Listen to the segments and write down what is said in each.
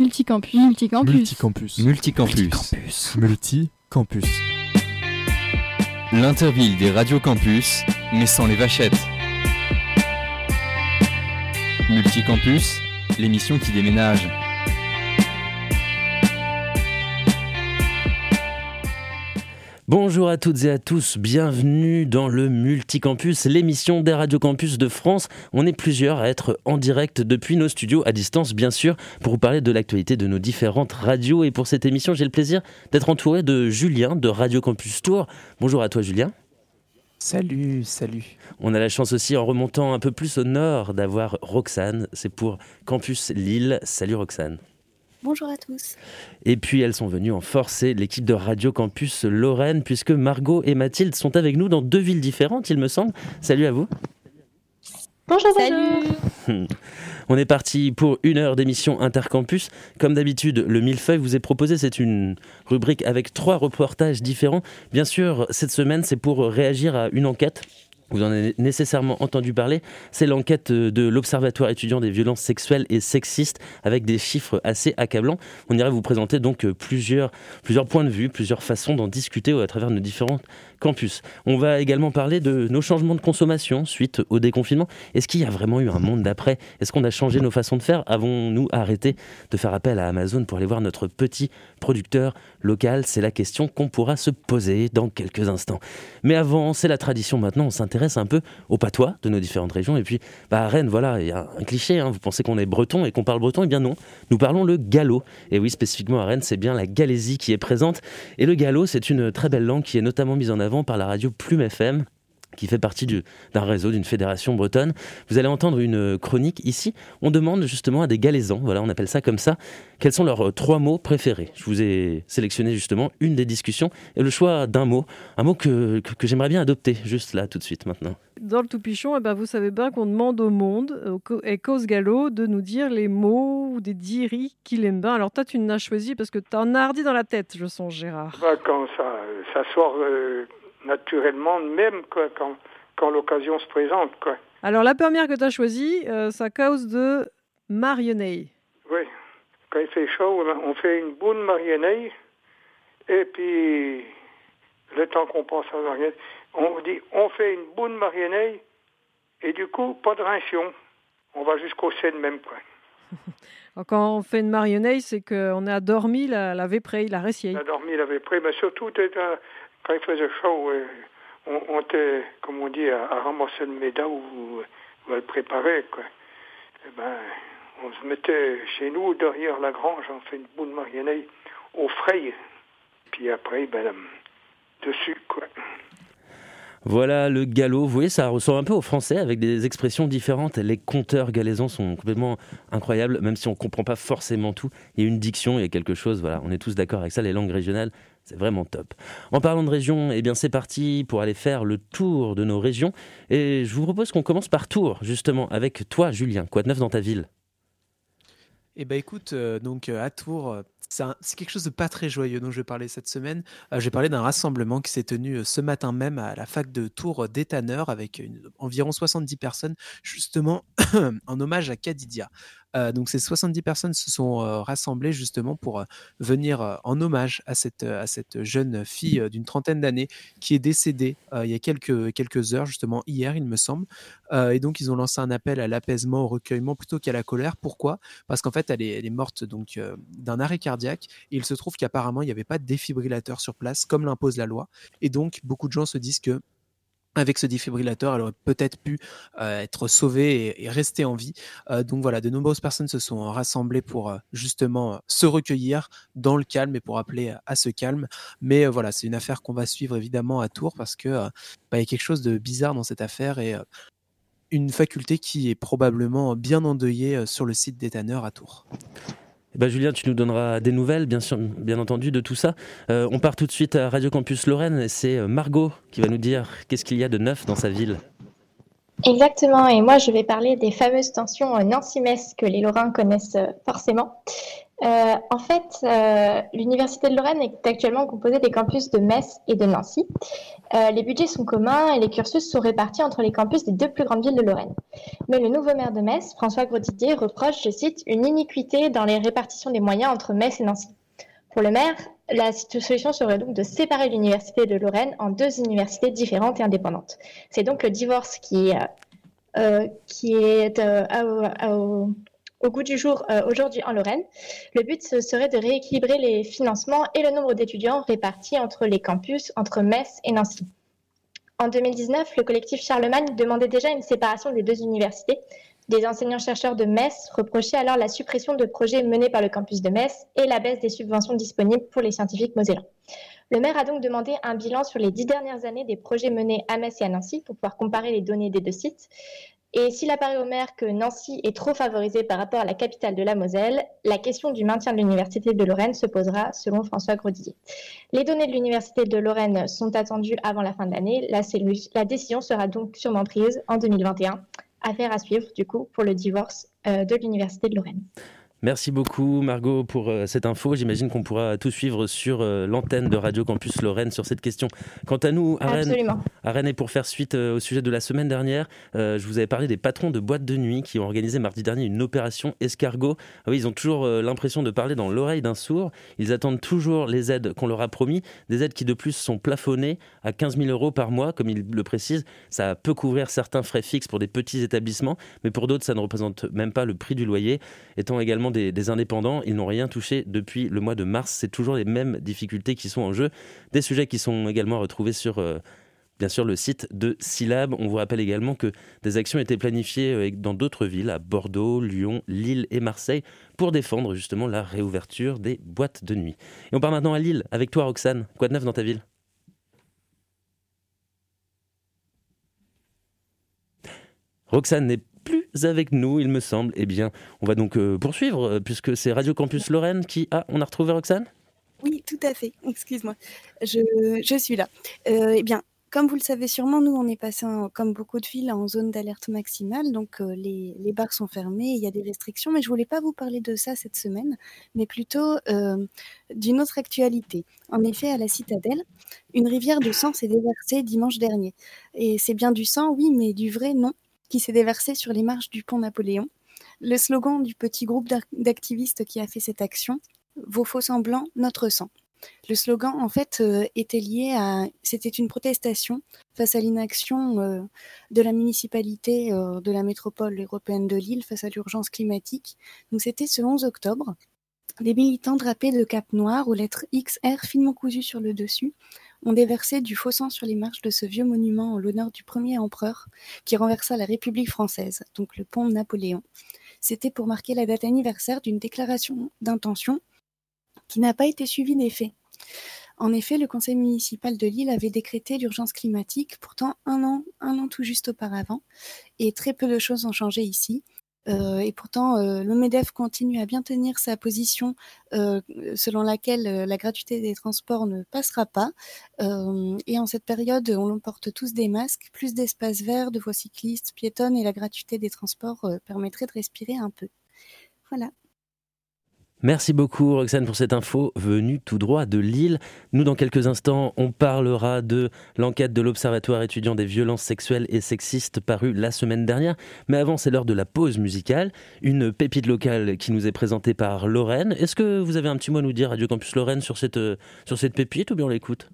Multicampus. Multicampus. Multicampus. Multicampus. Multicampus. L'interville des radios campus, mais sans les vachettes. Multicampus, l'émission qui déménage. Bonjour à toutes et à tous, bienvenue dans le Multicampus, l'émission des radios campus de France. On est plusieurs à être en direct depuis nos studios, à distance bien sûr, pour vous parler de l'actualité de nos différentes radios. Et pour cette émission, j'ai le plaisir d'être entouré de Julien de Radio Campus Tour. Bonjour à toi Julien. Salut, salut. On a la chance aussi en remontant un peu plus au nord d'avoir Roxane, c'est pour Campus Lille. Salut Roxane. Bonjour à tous. Et puis elles sont venues en force, c'est l'équipe de Radio Campus Lorraine, puisque Margot et Mathilde sont avec nous dans deux villes différentes, il me semble. Salut à vous. Bonjour, Salut. On est parti pour une heure d'émission Intercampus. Comme d'habitude, le millefeuille vous est proposé. C'est une rubrique avec trois reportages différents. Bien sûr, cette semaine, c'est pour réagir à une enquête vous en avez nécessairement entendu parler, c'est l'enquête de l'Observatoire étudiant des violences sexuelles et sexistes avec des chiffres assez accablants. On irait vous présenter donc plusieurs, plusieurs points de vue, plusieurs façons d'en discuter à travers nos différentes campus. On va également parler de nos changements de consommation suite au déconfinement. Est-ce qu'il y a vraiment eu un monde d'après? Est-ce qu'on a changé nos façons de faire? Avons-nous arrêté de faire appel à Amazon pour aller voir notre petit producteur local? C'est la question qu'on pourra se poser dans quelques instants. Mais avant, c'est la tradition maintenant, on s'intéresse un peu au patois de nos différentes régions. Et puis, bah, à Rennes, voilà, il y a un cliché, hein. vous pensez qu'on est breton et qu'on parle breton? Eh bien non, nous parlons le gallo. Et oui, spécifiquement à Rennes, c'est bien la Galésie qui est présente. Et le gallo, c'est une très belle langue qui est notamment mise en avant par la radio Plume FM qui fait partie d'un réseau, d'une fédération bretonne. Vous allez entendre une chronique ici. On demande justement à des Galaisans, voilà, on appelle ça comme ça, quels sont leurs euh, trois mots préférés. Je vous ai sélectionné justement une des discussions et le choix d'un mot, un mot que, que, j'aimerais bien adopter juste là, tout de suite, maintenant. Dans le Tout-Pichon, eh ben, vous savez bien qu'on demande au monde, et cause gallo, de nous dire les mots ou des diri qu'il aime bien. Alors toi, tu n'as choisi parce que tu as un hardi dans la tête, je sens, Gérard. Bah, quand ça, ça sort... Euh, naturellement, même quand, quand l'occasion se présente. Quoi. Alors la première que tu as choisie, euh, ça cause de marionnette. Oui, quand il fait chaud, on fait une bonne marionnette, et puis le temps qu'on passe à la marionnette, on dit on fait une bonne marionnette, et du coup, pas de rinction. On va jusqu'au sein même. Quoi. Quand on fait une marionnette, c'est qu'on a dormi la, la véprée, la récier. On a dormi la véprée, mais surtout, il faisait chaud, on, on était, comme on dit, à, ramasser le méda ou, à le préparer. Et eh ben, on se mettait chez nous, derrière la grange, on fait une bonne marionnette au frais. Puis après, ben, dessus, quoi. Voilà le galop. Vous voyez, ça ressemble un peu au français avec des expressions différentes. Les conteurs galaisans sont complètement incroyables, même si on ne comprend pas forcément tout. Il y a une diction, il y a quelque chose. Voilà, on est tous d'accord avec ça. Les langues régionales, c'est vraiment top. En parlant de région, eh bien c'est parti pour aller faire le tour de nos régions. Et je vous propose qu'on commence par Tours, justement, avec toi, Julien. Quoi de neuf dans ta ville? Eh ben écoute, euh, donc euh, à Tours, euh, c'est quelque chose de pas très joyeux dont je vais parler cette semaine. je vais parler d'un rassemblement qui s'est tenu ce matin même à la fac de Tours d'Étanneur avec environ 70 personnes, justement en hommage à Cadidia. Euh, donc ces 70 personnes se sont euh, rassemblées justement pour euh, venir en hommage à cette, à cette jeune fille d'une trentaine d'années qui est décédée il y a quelques, quelques heures, justement hier il me semble. et donc ils ont lancé un appel à l'apaisement, au recueillement plutôt qu'à la colère. Pourquoi? Parce qu'en fait elle est, morte donc d'un arrêt cardiaque et il se trouve qu'apparemment il n'y avait pas de défibrillateur sur place comme l'impose la loi. Et donc beaucoup de gens se disent que avec ce défibrillateur, elle aurait peut-être pu euh, être sauvée et, rester en vie. Euh, donc voilà, de nombreuses personnes se sont rassemblées pour euh, justement se recueillir dans le calme et pour appeler à ce calme. Mais voilà, c'est une affaire qu'on va suivre évidemment à Tours parce que bah, il y a quelque chose de bizarre dans cette affaire et une faculté qui est probablement bien endeuillée sur le site des tanneurs à Tours. Eh ben, Julien, tu nous donneras des nouvelles, bien, entendu, de tout ça. Euh, on part tout de suite à Radio Campus Lorraine. C'est euh, Margot qui va nous dire qu'est-ce qu'il y a de neuf dans sa ville. Exactement, et moi je vais parler des fameuses tensions Nancy-Metz que les Lorrains connaissent euh, forcément. Euh, en fait, euh, l'Université de Lorraine est actuellement composée des campus de Metz et de Nancy. Euh, les budgets sont communs et les cursus sont répartis entre les campus des deux plus grandes villes de Lorraine. Mais le nouveau maire de Metz, François Grosdidier, reproche, je cite, une iniquité dans les répartitions des moyens entre Metz et Nancy. Pour le maire, la solution serait donc de séparer l'Université de Lorraine en deux universités différentes et indépendantes. C'est donc le divorce qui, qui est au, au goût du jour euh, aujourd'hui en Lorraine. Le but serait de rééquilibrer les financements et le nombre d'étudiants répartis entre les campus, entre Metz et Nancy. En 2019, le collectif Charlemagne demandait déjà une séparation des deux universités. Des enseignants-chercheurs de Metz reprochaient alors la suppression de projets menés par le campus de Metz et la baisse des subventions disponibles pour les scientifiques mosellans. Le maire a donc demandé un bilan sur les dix dernières années des projets menés à Metz et à Nancy pour pouvoir comparer les données des deux sites. Et s'il apparaît au maire que Nancy est trop favorisée par rapport à la capitale de la Moselle, la question du maintien de l'Université de Lorraine se posera, selon François Grodier. Les données de l'Université de Lorraine sont attendues avant la fin de l'année. La, décision sera donc sûrement prise en 2021. Affaire à suivre, du coup, pour le divorce euh, de l'Université de Lorraine. Merci beaucoup Margot pour euh, cette info. J'imagine qu'on pourra tout suivre sur euh, l'antenne de Radio Campus Lorraine sur cette question. Quant à nous, à Rennes, et pour faire suite euh, au sujet de la semaine dernière, je vous avais parlé des patrons de boîtes de nuit qui ont organisé mardi dernier une opération escargot. Ah oui, ils ont toujours l'impression de parler dans l'oreille d'un sourd. Ils attendent toujours les aides qu'on leur a promis, des aides qui de plus sont plafonnées à 15 000 euros par mois, comme ils le précisent. Ça peut couvrir certains frais fixes pour des petits établissements, mais pour d'autres, ça ne représente même pas le prix du loyer, étant également des, indépendants. Ils n'ont rien touché depuis le mois de mars. C'est toujours les mêmes difficultés qui sont en jeu. Des sujets qui sont également retrouvés sur euh, bien sûr le site de Syllab. On vous rappelle également que des actions étaient planifiées euh, dans d'autres villes, à Bordeaux, Lyon, Lille et Marseille, pour défendre justement la réouverture des boîtes de nuit. Et on part maintenant à Lille avec toi, Roxane. Quoi de neuf dans ta ville? Roxane n'est avec nous, il me semble. Eh bien, on va donc euh, poursuivre, euh, puisque c'est Radio Campus Lorraine qui a. On a retrouvé Roxane? Oui, tout à fait. Excuse-moi. Je, suis là. Euh, eh bien, comme vous le savez sûrement, nous, on est passé, comme beaucoup de villes, en zone d'alerte maximale. Donc, les, bars sont fermés, il y a des restrictions. Mais je voulais pas vous parler de ça cette semaine, mais plutôt d'une autre actualité. En effet, à la Citadelle, une rivière de sang s'est déversée dimanche dernier. Et c'est bien du sang, oui, mais du vrai, non qui s'est déversé sur les marches du pont Napoléon. Le slogan du petit groupe d'activistes qui a fait cette action, Vos faux semblants, notre sang. Le slogan, en fait, euh, était lié à. C'était une protestation face à l'inaction euh, de la municipalité euh, de la métropole européenne de Lille face à l'urgence climatique. Donc, c'était ce 11 octobre. Des militants drapés de cap noir aux lettres XR finement cousues sur le dessus ont déversé du faux sang sur les marches de ce vieux monument en l'honneur du premier empereur qui renversa la République française, donc le pont Napoléon. C'était pour marquer la date anniversaire d'une déclaration d'intention qui n'a pas été suivie des faits. En effet, le conseil municipal de Lille avait décrété l'urgence climatique pourtant un an, un an tout juste auparavant, et très peu de choses ont changé ici. Euh, et pourtant, euh, le MEDEF continue à bien tenir sa position euh, selon laquelle la gratuité des transports ne passera pas. et en cette période, on porte tous des masques, plus d'espaces verts, de voies cyclistes, piétonnes, et la gratuité des transports permettrait de respirer un peu. Voilà. Merci beaucoup Roxane pour cette info venue tout droit de Lille. Nous dans quelques instants on parlera de l'enquête de l'Observatoire étudiant des violences sexuelles et sexistes parue la semaine dernière. Mais avant c'est l'heure de la pause musicale. Une pépite locale qui nous est présentée par Lorraine. Est-ce que vous avez un petit mot à nous dire Radio Campus Lorraine sur cette, cette pépite ou bien on l'écoute?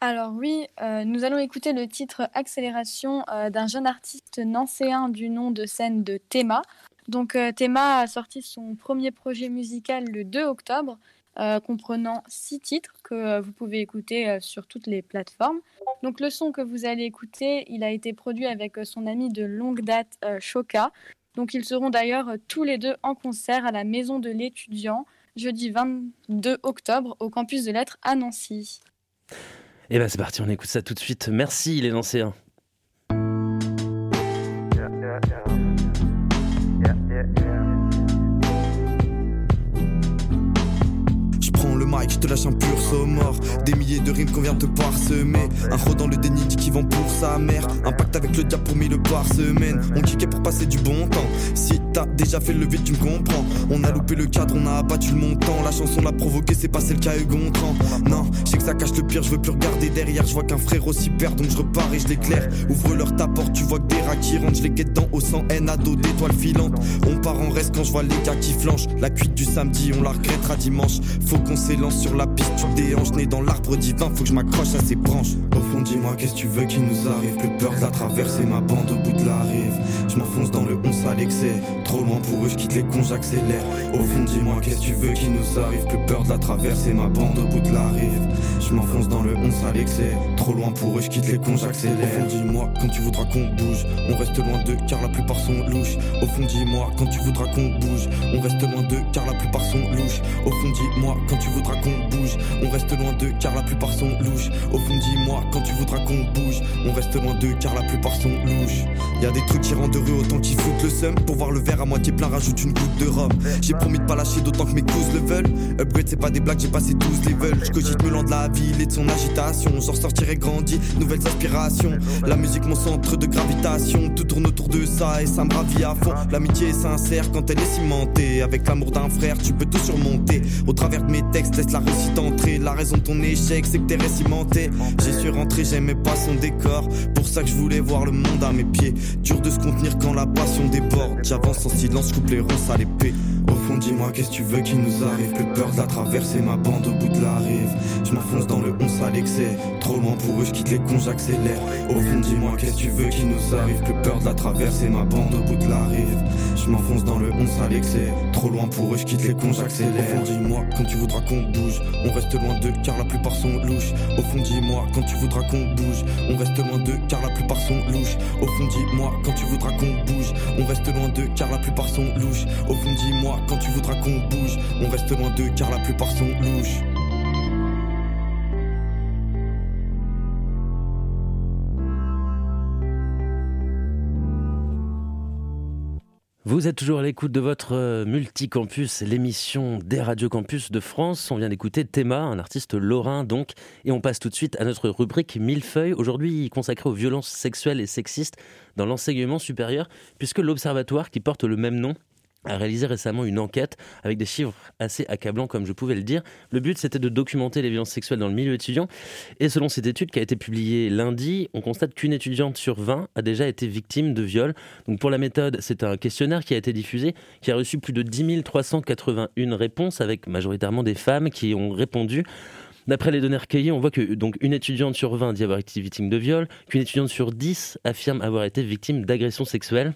Alors oui, euh, nous allons écouter le titre Accélération euh, d'un jeune artiste nancéen du nom de scène de Théma. Donc euh, Théma a sorti son premier projet musical le 2 octobre, euh, comprenant six titres que euh, vous pouvez écouter sur toutes les plateformes. Donc le son que vous allez écouter, il a été produit avec son ami de longue date, Shoka. Donc ils seront d'ailleurs tous les deux en concert à la Maison de l'étudiant jeudi 22 octobre au campus de lettres à Nancy. Eh bien c'est parti, on écoute ça tout de suite. Merci les Nancéens. Mic, je te lâche un pur mort. Des milliers de rimes qu'on vient te parsemer. Un ro dans le déni dit qui vend pour sa mère. Un pacte avec le diable pour mille par semaine. On kickait pour passer du bon temps. Si t'as déjà fait le vide, tu me comprends. On a loupé le cadre, on a abattu le montant. La chanson l'a provoqué, c'est pas celle qui a eu Gontran. Non, je sais que ça cache le pire, je veux plus regarder derrière. Je vois qu'un frère aussi perd, donc je repars et je l'éclaire. Ouvre leur ta porte, tu vois que des rats qui rentrent. Je les guette dans au sang, haine, ado, d'étoiles filantes. On part en reste quand je vois les gars qui flanchent. La cuite du samedi, on la regrettera dimanche. Faut qu'on s'élance sur la piste, tu déhanches, né dans l'arbre divin. Faut que je m'accroche à ces branches. Au fond, dis-moi, qu'est-ce que tu veux qui nous arrive? Plus peur de la traverser, ma bande au bout de la rive. Je m'enfonce dans le 11 à l'excès. Trop loin pour eux, je quitte les cons, j'accélère. Au fond, dis-moi, qu'est-ce que tu veux qui nous arrive? Plus peur de la traverser, ma bande au bout de la rive. Je m'enfonce dans le 11 à l'excès. Trop loin pour eux, je quitte les cons, j'accélère. Au fond, dis-moi, quand tu voudras qu'on bouge, on reste loin d'eux car la plupart sont louches. Au fond, dis-moi, quand tu voudras qu'on bouge, on reste loin d'eux car la plupart sont louches. Au fond, dis-moi, quand tu voudras qu'on bouge, on reste loin d'eux car la plupart sont louches. Au fond, dis-moi, quand tu voudras qu'on bouge, on reste loin d'eux car la plupart sont louches. Y a des trucs qui rendent heureux autant qu'ils foutent le seum. Pour voir le verre à moitié plein, rajoute une goutte de rhum. J'ai promis de pas lâcher d'autant que mes couses le veulent. Upgrade, c'est pas des blagues, j'ai passé tous les veulent. Je cogite me de la ville et de son agitation. J'en ressortirai grandi, nouvelles aspirations. La musique, mon centre de gravitation. Tout tourne autour de ça et ça me ravit à fond. L'amitié est sincère quand elle est cimentée. Avec l'amour d'un frère, tu peux tout surmonter. Au travers de mes textes, la réussite entrer. La raison de ton échec, c'est que t'es récimenté. J'y suis rentré, j'aimais pas son décor. Pour ça que je voulais voir le monde à mes pieds. Dur de se contenir quand la passion déborde. J'avance en silence, coupe les ronces à l'épée. Au fond, dis-moi, qu'est-ce que tu veux qui nous arrive? Plus peur de la traverser, ma bande au bout de la rive. Je m'enfonce dans le 11 à l'excès. Trop loin pour eux, je quitte les cons, j'accélère. Au fond, dis-moi, qu'est-ce que tu veux qui nous arrive? Plus peur de la traverser, ma bande au bout de la rive. Je m'enfonce dans le 11 à l'excès. Trop loin pour eux, je quitte les cons, j'accélère. Au fond, dis-moi, quand tu voudras qu'on bouge, on reste loin d'eux car la plupart sont louches. Au fond, dis-moi, quand tu voudras qu'on bouge, on reste loin d'eux car la plupart sont louches. Au fond, dis-moi, quand tu voudras qu'on bouge, on reste loin d'eux car la plupart sont louches. Au fond, dis-moi, quand tu voudras qu'on bouge, on reste loin d'eux car la plupart sont louches. Vous êtes toujours à l'écoute de votre euh, multicampus, l'émission des radios campus de France. On vient d'écouter Théma, un artiste lorrain donc, et on passe tout de suite à notre rubrique Millefeuille, aujourd'hui consacrée aux violences sexuelles et sexistes dans l'enseignement supérieur, puisque l'observatoire qui porte le même nom a réalisé récemment une enquête avec des chiffres assez accablants, comme je pouvais le dire. Le but, c'était de documenter les violences sexuelles dans le milieu étudiant. Et selon cette étude qui a été publiée lundi, on constate qu'une étudiante sur 20 a déjà été victime de viol. Donc pour la méthode, c'est un questionnaire qui a été diffusé, qui a reçu plus de 10 381 réponses, avec majoritairement des femmes qui ont répondu. D'après les données recueillies, on voit que donc une étudiante sur 20 dit avoir été victime de viol, qu'une étudiante sur 10 affirme avoir été victime d'agression sexuelle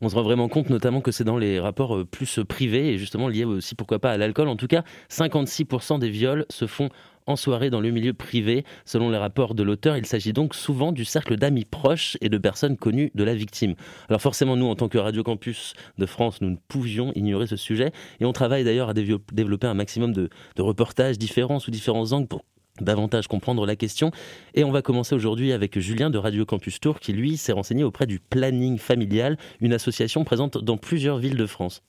on se rend vraiment compte notamment que c'est dans les rapports euh, plus privés et justement liés aussi pourquoi pas à l'alcool. En tout cas, 56% des viols se font en soirée dans le milieu privé. Selon les rapports de l'auteur, il s'agit donc souvent du cercle d'amis proches et de personnes connues de la victime. Alors forcément, nous, en tant que Radio Campus de France, nous ne pouvions ignorer ce sujet et on travaille d'ailleurs à développer un maximum de reportages différents sous différents angles pour davantage comprendre la question. Et on va commencer aujourd'hui avec Julien de Radio Campus Tour qui, lui, s'est renseigné auprès du Planning Familial, une association présente dans plusieurs villes de France.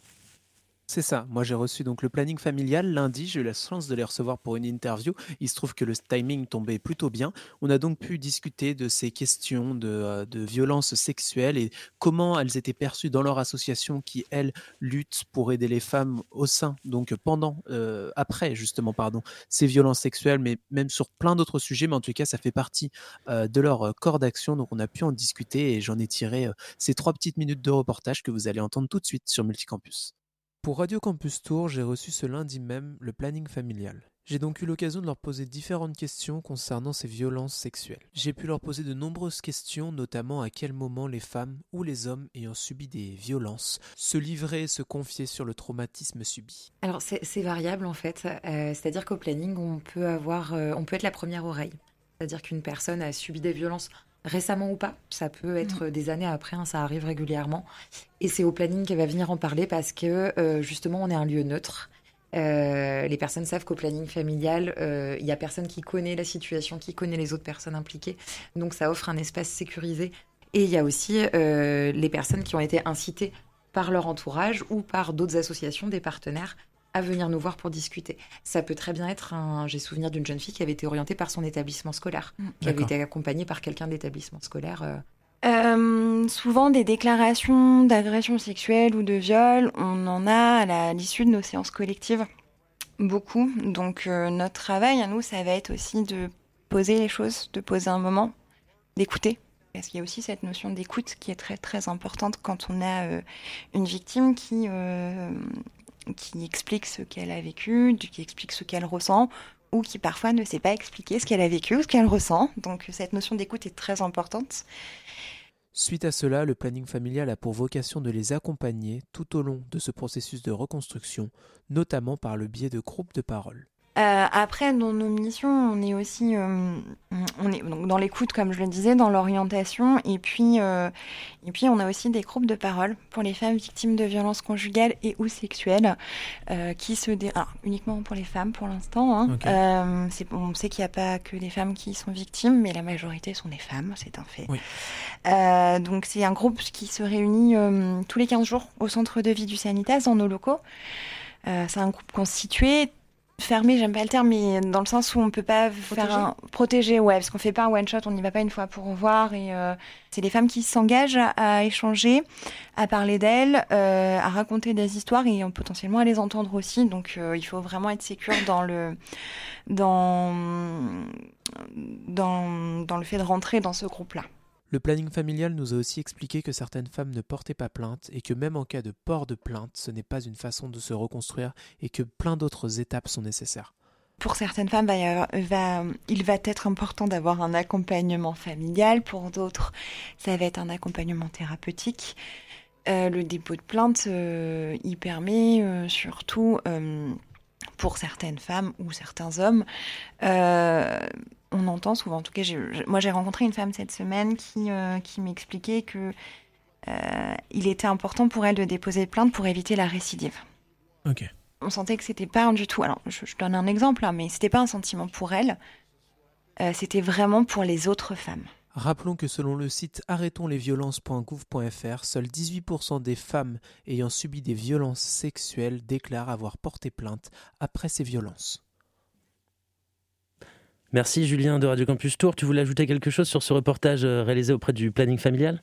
C'est ça. Moi, j'ai reçu donc le planning familial lundi. J'ai eu la chance de les recevoir pour une interview. Il se trouve que le timing tombait plutôt bien. On a donc pu discuter de ces questions de, euh, violences sexuelles et comment elles étaient perçues dans leur association qui, elle, lutte pour aider les femmes au sein, donc pendant, euh, après, justement, pardon, ces violences sexuelles, mais même sur plein d'autres sujets. Mais en tout cas, ça fait partie euh, de leur corps d'action. Donc, on a pu en discuter et j'en ai tiré ces trois petites minutes de reportage que vous allez entendre tout de suite sur Multicampus. Pour Radio Campus Tour, j'ai reçu ce lundi même le planning familial. J'ai donc eu l'occasion de leur poser différentes questions concernant ces violences sexuelles. J'ai pu leur poser de nombreuses questions, notamment à quel moment les femmes ou les hommes ayant subi des violences se livraient, se confiaient sur le traumatisme subi. Alors c'est variable en fait, euh, c'est-à-dire qu'au planning on peut avoir, euh, on peut être la première oreille, c'est-à-dire qu'une personne a subi des violences récemment ou pas. Ça peut être mm. des années après, hein, ça arrive régulièrement. Et c'est au planning qu'elle va venir en parler parce que euh, justement, on est un lieu neutre. Euh, les personnes savent qu'au planning familial, euh, il y a personne qui connaît la situation, qui connaît les autres personnes impliquées. Donc ça offre un espace sécurisé. Et il y a aussi les personnes qui ont été incitées par leur entourage ou par d'autres associations, des partenaires, à venir nous voir pour discuter. Ça peut très bien être un. J'ai souvenir d'une jeune fille qui avait été orientée par son établissement scolaire, mm. qui avait été accompagnée par quelqu'un d'établissement scolaire. Euh. Euh, souvent des déclarations d'agression sexuelle ou de viol, on en a à l'issue de nos séances collectives. Beaucoup. Donc euh, notre travail à nous, ça va être aussi de poser les choses, de poser un moment, d'écouter. Parce qu'il y a aussi cette notion d'écoute qui est très très importante quand on a une victime qui qui explique ce qu'elle a vécu, qui explique ce qu'elle ressent, ou qui parfois ne sait pas expliquer ce qu'elle a vécu ou ce qu'elle ressent. Donc cette notion d'écoute est très importante. Suite à cela, le planning familial a pour vocation de les accompagner tout au long de ce processus de reconstruction, notamment par le biais de groupes de parole. Euh, après, dans nos missions, on est aussi euh, on est donc dans l'écoute, comme je le disais, dans l'orientation, et puis euh, et puis on a aussi des groupes de parole pour les femmes victimes de violences conjugales et ou sexuelles, qui se dé... uniquement pour les femmes pour l'instant. Hein. on sait qu'il n'y a pas que des femmes qui sont victimes, mais la majorité sont des femmes, c'est un fait. donc c'est un groupe qui se réunit tous les 15 jours au centre de vie du Sanitas dans nos locaux. c'est un groupe constitué fermé, j'aime pas le terme, mais dans le sens où on peut pas faire un protéger, ouais, parce qu'on fait pas un one shot, on n'y va pas une fois pour voir et euh, c'est les femmes qui s'engagent à, échanger, à parler d'elles, euh, à raconter des histoires et potentiellement à les entendre aussi. Donc euh, il faut vraiment être sécure dans le dans dans dans le fait de rentrer dans ce groupe-là. Le planning familial nous a aussi expliqué que certaines femmes ne portaient pas plainte et que même en cas de port de plainte, ce n'est pas une façon de se reconstruire et que plein d'autres étapes sont nécessaires. Pour certaines femmes, il va être important d'avoir un accompagnement familial. Pour d'autres, ça va être un accompagnement thérapeutique. Euh, le dépôt de plainte, euh, il permet euh, surtout pour certaines femmes ou certains hommes on entend souvent, en tout cas, moi j'ai rencontré une femme cette semaine qui, euh, qui m'expliquait que euh, il était important pour elle de déposer plainte pour éviter la récidive. Ok. On sentait que c'était pas du tout. Alors, je, donne un exemple, hein, mais c'était pas un sentiment pour elle. Euh, c'était vraiment pour les autres femmes. Rappelons que selon le site arrêtonslesviolences.gouv.fr, seuls 18% des femmes ayant subi des violences sexuelles déclarent avoir porté plainte après ces violences. Merci Julien de Radio Campus Tour. Tu voulais ajouter quelque chose sur ce reportage euh, réalisé auprès du planning familial?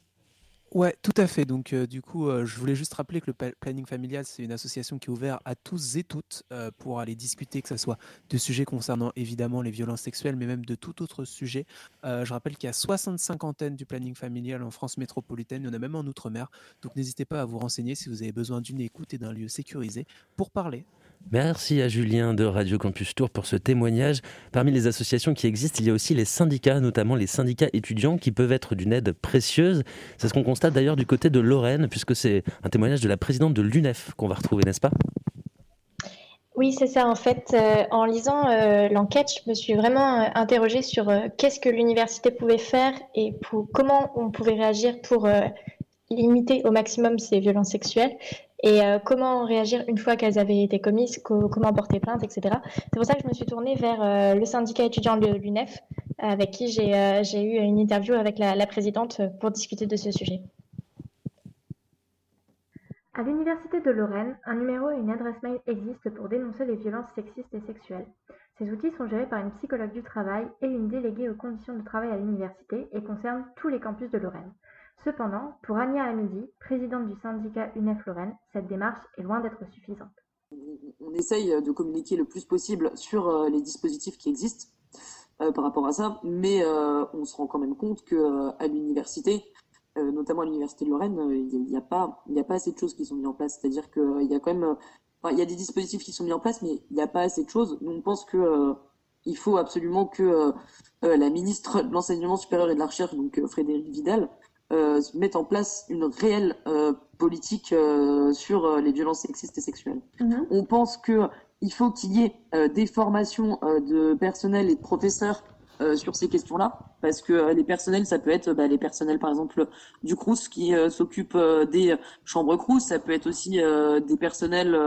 Ouais, tout à fait. Donc, euh, du coup, euh, je voulais juste rappeler que le planning familial, c'est une association qui est ouverte à tous et toutes pour aller discuter, que ce soit de sujets concernant évidemment les violences sexuelles, mais même de tout autre sujet. je rappelle qu'il y a 65 antennes du planning familial en France métropolitaine, il y en a même en Outre-mer. Donc, n'hésitez pas à vous renseigner si vous avez besoin d'une écoute et d'un lieu sécurisé pour parler Merci à Julien de Radio Campus Tour pour ce témoignage. Parmi les associations qui existent, il y a aussi les syndicats, notamment les syndicats étudiants, qui peuvent être d'une aide précieuse. C'est ce qu'on constate d'ailleurs du côté de Lorraine, puisque c'est un témoignage de la présidente de l'UNEF qu'on va retrouver, n'est-ce pas? Oui, c'est ça. En fait, euh, en lisant euh, l'enquête, je me suis vraiment euh, interrogée sur qu'est-ce que l'université pouvait faire et comment on pouvait réagir pour limiter au maximum ces violences sexuelles et euh, comment réagir une fois qu'elles avaient été commises, comment porter plainte, etc. C'est pour ça que je me suis tournée vers euh, le syndicat étudiant de l'UNEF, avec qui j'ai euh, eu une interview avec la, la, présidente pour discuter de ce sujet. À l'Université de Lorraine, un numéro et une adresse mail existent pour dénoncer les violences sexistes et sexuelles. Ces outils sont gérés par une psychologue du travail et une déléguée aux conditions de travail à l'université et concernent tous les campus de Lorraine. Cependant, pour Ania Hamidi, présidente du syndicat UNEF-Lorraine, cette démarche est loin d'être suffisante. On essaye de communiquer le plus possible sur euh, les dispositifs qui existent euh, par rapport à ça, mais euh, on se rend quand même compte qu'à l'université, notamment à l'université de Lorraine, il n'y a, pas, assez de choses qui sont mises en place. C'est-à-dire qu'il y a quand il y a des dispositifs qui sont mis en place, mais il n'y a pas assez de choses. Nous, on pense que il faut absolument que la ministre de l'enseignement supérieur et de la recherche, donc Frédéric Vidal, euh, mettre en place une réelle euh, politique euh, sur les violences sexistes et sexuelles. Mhm. On pense que il faut qu'il y ait des formations de personnel et de professeurs sur ces questions-là, parce que euh, les personnels, ça peut être bah, les personnels par exemple du Crous qui euh, s'occupent des chambres Crous, ça peut être aussi des personnels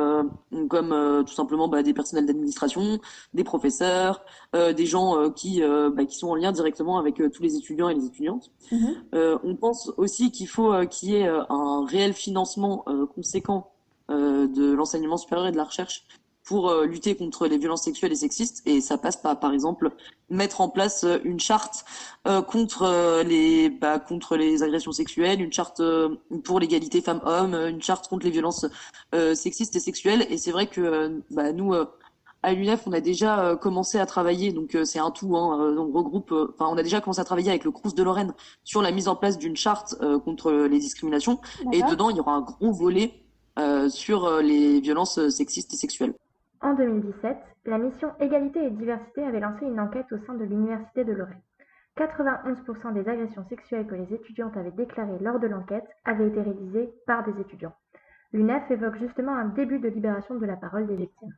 comme tout simplement bah, des personnels d'administration, des professeurs, des gens qui bah, qui sont en lien directement avec tous les étudiants et les étudiantes. Mhm. on pense aussi qu'il faut qu'il y ait un réel financement conséquent de l'enseignement supérieur et de la recherche pour euh, lutter contre les violences sexuelles et sexistes. Et ça passe par, par exemple, mettre en place euh, une charte euh, contre les bah, contre les agressions sexuelles, une charte pour l'égalité femmes-hommes, une charte contre les violences sexistes et sexuelles. Et c'est vrai que bah, nous à l'UNEF, on a déjà commencé à travailler, donc c'est un tout, hein, on regroupe, enfin on a déjà commencé à travailler avec le Crous de Lorraine sur la mise en place d'une charte contre les discriminations, et dedans il y aura un gros volet sur les violences sexistes et sexuelles. En 2017, la mission Égalité et Diversité avait lancé une enquête au sein de l'Université de Lorraine. 91% des agressions sexuelles que les étudiantes avaient déclarées lors de l'enquête avaient été réalisées par des étudiants. L'UNEF évoque justement un début de libération de la parole des victimes.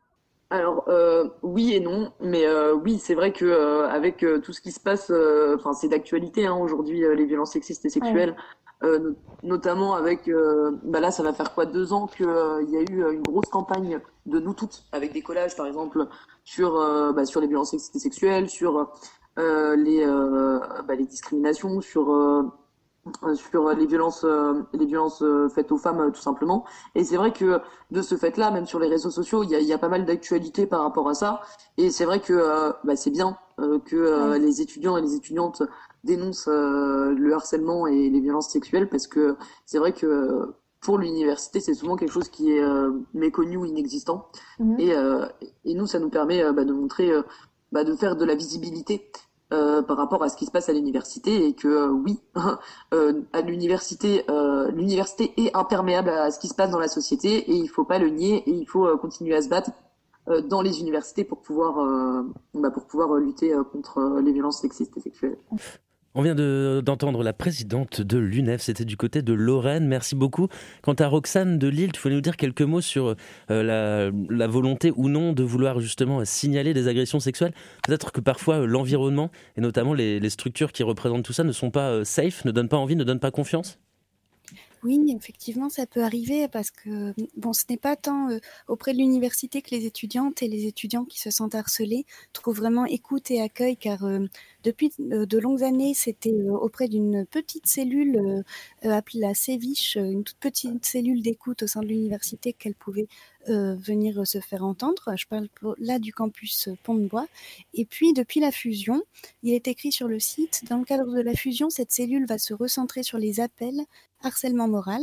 Alors euh, oui et non, mais euh, oui c'est vrai que euh, avec tout ce qui se passe, enfin c'est d'actualité hein, aujourd'hui les violences sexistes et sexuelles. Euh, notamment avec, euh, bah là, ça va faire quoi deux ans qu'il euh, y a eu une grosse campagne de nous toutes, avec des collages, par exemple, sur bah, sur les violences sexuelles, sur les bah, les discriminations, sur sur les violences les violences faites aux femmes tout simplement. Et c'est vrai que de ce fait là même sur les réseaux sociaux il y a, y a, pas mal d'actualités par rapport à ça. Et c'est vrai que bah, c'est bien que les étudiants et les étudiantes dénonce euh, le harcèlement et les violences sexuelles parce que c'est vrai que pour l'université, c'est souvent quelque chose qui est euh, méconnu ou inexistant. Mhm. Et, euh, et, nous, ça nous permet bah, de montrer, bah, de faire de la visibilité par rapport à ce qui se passe à l'université et que oui, à l'université, l'université est imperméable à ce qui se passe dans la société et il faut pas le nier et il faut continuer à se battre dans les universités pour pouvoir, bah, pour pouvoir lutter contre les violences sexistes et sexuelles. On vient d'entendre la présidente de l'UNEF, c'était du côté de Lorraine. Merci beaucoup. Quant à Roxane de Lille, tu voulais nous dire quelques mots sur euh, la, volonté ou non de vouloir justement signaler des agressions sexuelles. Peut-être que parfois euh, l'environnement et notamment les, structures qui représentent tout ça ne sont pas euh, safe, ne donnent pas envie, ne donnent pas confiance? Oui, effectivement, ça peut arriver parce que bon, ce n'est pas tant auprès de l'université que les étudiantes et les étudiants qui se sentent harcelés trouvent vraiment écoute et accueil, car depuis de longues années, c'était auprès d'une petite cellule appelée la Séviche, une toute petite cellule d'écoute au sein de l'université qu'elle pouvait venir se faire entendre. Je parle là du campus Pont-de-Bois. Et puis, depuis la fusion, il est écrit sur le site, dans le cadre de la fusion, cette cellule va se recentrer sur les appels harcèlement moral,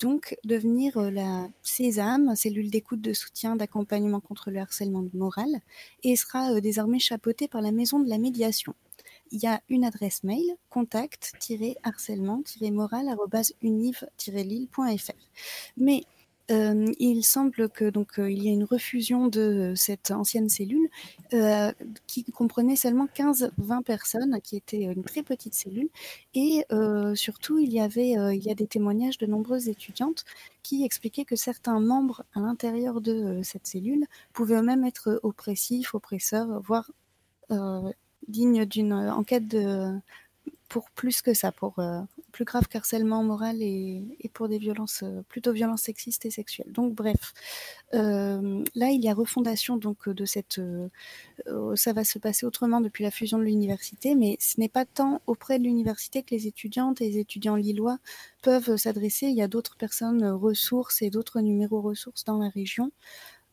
donc devenir la Sésame, cellule d'écoute, de soutien, d'accompagnement contre le harcèlement moral, et sera désormais chapeautée par la maison de la médiation. Il y a une adresse mail contact-harcèlement-moral-univ-lille.fr. Mais euh, il semble que donc euh, il y a une refusion de cette ancienne cellule euh, qui comprenait seulement 15-20 personnes, qui était une très petite cellule, et surtout il y avait il y a des témoignages de nombreuses étudiantes qui expliquaient que certains membres à l'intérieur de cette cellule pouvaient eux-mêmes être oppressifs, oppresseurs, voire dignes d'une enquête pour plus que ça, pour plus grave qu'harcèlement moral et, pour des violences, euh, plutôt violences sexistes et sexuelles. Donc bref, euh, là il y a refondation donc de cette, ça va se passer autrement depuis la fusion de l'université, mais ce n'est pas tant auprès de l'université que les étudiantes et les étudiants lillois peuvent s'adresser. Il y a d'autres personnes ressources et d'autres numéros ressources dans la région.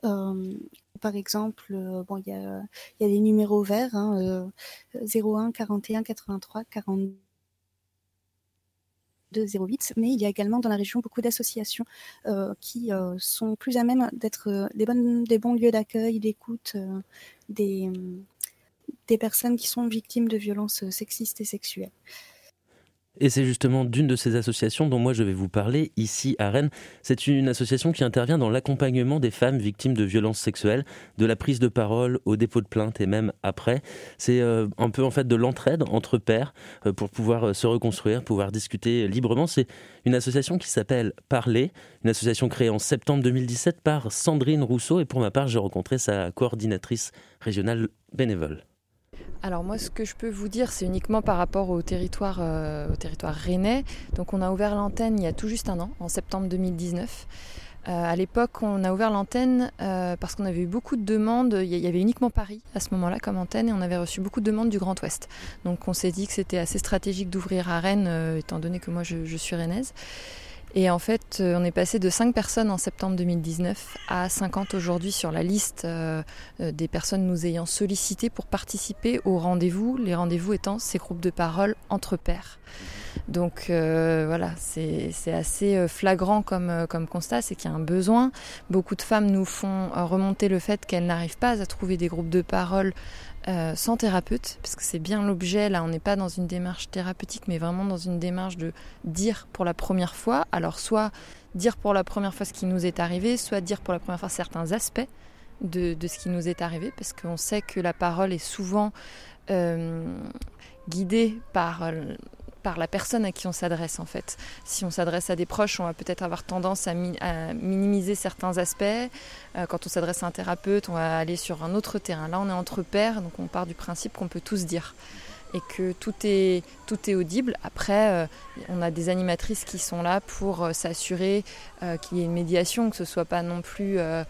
Euh, par exemple, euh, bon, il y a, y a, des numéros verts, hein, 01 41 83 42 08, mais il y a également dans la région beaucoup d'associations euh, qui sont plus à même d'être des, des bons lieux d'accueil, d'écoute des personnes qui sont victimes de violences sexistes et sexuelles. Et c'est justement d'une de ces associations dont moi je vais vous parler ici à Rennes. C'est une association qui intervient dans l'accompagnement des femmes victimes de violences sexuelles, de la prise de parole au dépôt de plainte et même après. C'est euh, un peu en fait de l'entraide entre pairs euh, pour pouvoir euh, se reconstruire, pouvoir discuter librement. C'est une association qui s'appelle Parler, une association créée en septembre 2017 par Sandrine Rousseau et pour ma part j'ai rencontré sa coordinatrice régionale bénévole. Alors moi, ce que je peux vous dire, c'est uniquement par rapport au territoire, euh, au territoire rennais. Donc on a ouvert l'antenne il y a tout juste un an, en septembre 2019. Euh, à l'époque, on a ouvert l'antenne euh, parce qu'on avait eu beaucoup de demandes. Il y avait uniquement Paris à ce moment-là comme antenne et on avait reçu beaucoup de demandes du Grand Ouest. Donc on s'est dit que c'était assez stratégique d'ouvrir à Rennes, étant donné que moi je, je suis rennaise. Et en fait, on est passé de 5 personnes en septembre 2019 à 50 aujourd'hui sur la liste des personnes nous ayant sollicité pour participer aux rendez-vous. Les rendez-vous étant ces groupes de parole entre pairs. Donc euh, voilà, c'est assez euh, flagrant euh, comme constat, c'est qu'il y a un besoin. Beaucoup de femmes nous font remonter le fait qu'elles n'arrivent pas à trouver des groupes de parole sans thérapeute, parce que c'est bien l'objet, là on n'est pas dans une démarche thérapeutique, mais vraiment dans une démarche de dire pour la première fois, alors soit dire pour la première fois ce qui nous est arrivé, soit dire pour la première fois certains aspects de, de ce qui nous est arrivé, parce qu'on sait que la parole est souvent guidée par par la personne à qui on s'adresse en fait. Si on s'adresse à des proches, on va peut-être avoir tendance à, minimiser certains aspects. Euh, quand on s'adresse à un thérapeute, on va aller sur un autre terrain. Là, on est entre pairs, donc on part du principe qu'on peut tous dire et que tout est, audible. Après, euh, on a des animatrices qui sont là pour euh, s'assurer qu'il y ait une médiation, que ce soit pas non plus un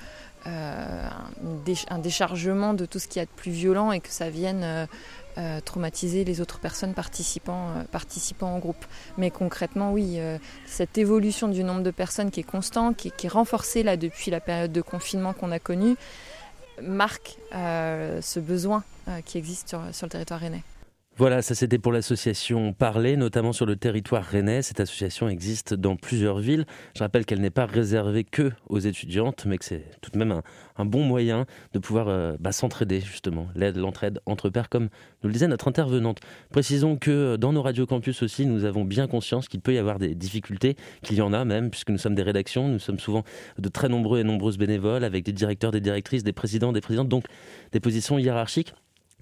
déchargement de tout ce qu'il y a de plus violent et que ça vienne euh, traumatiser les autres personnes participant, euh, participant au groupe. Mais concrètement, oui, euh, cette évolution du nombre de personnes qui est constant, qui, est renforcée depuis la période de confinement qu'on a connue, marque ce besoin qui existe sur, sur le territoire rennais. Voilà, ça c'était pour l'association Parler, notamment sur le territoire rennais. Cette association existe dans plusieurs villes. Je rappelle qu'elle n'est pas réservée que aux étudiantes, mais que c'est tout de même un, bon moyen de pouvoir euh, bah, s'entraider justement, l'aide, l'entraide entre pairs, comme nous le disait notre intervenante. Précisons que dans nos radios campus aussi, nous avons bien conscience qu'il peut y avoir des difficultés, qu'il y en a même, puisque nous sommes des rédactions, nous sommes souvent de très nombreux et nombreuses bénévoles, avec des directeurs, des directrices, des présidents, des présidentes, donc des positions hiérarchiques.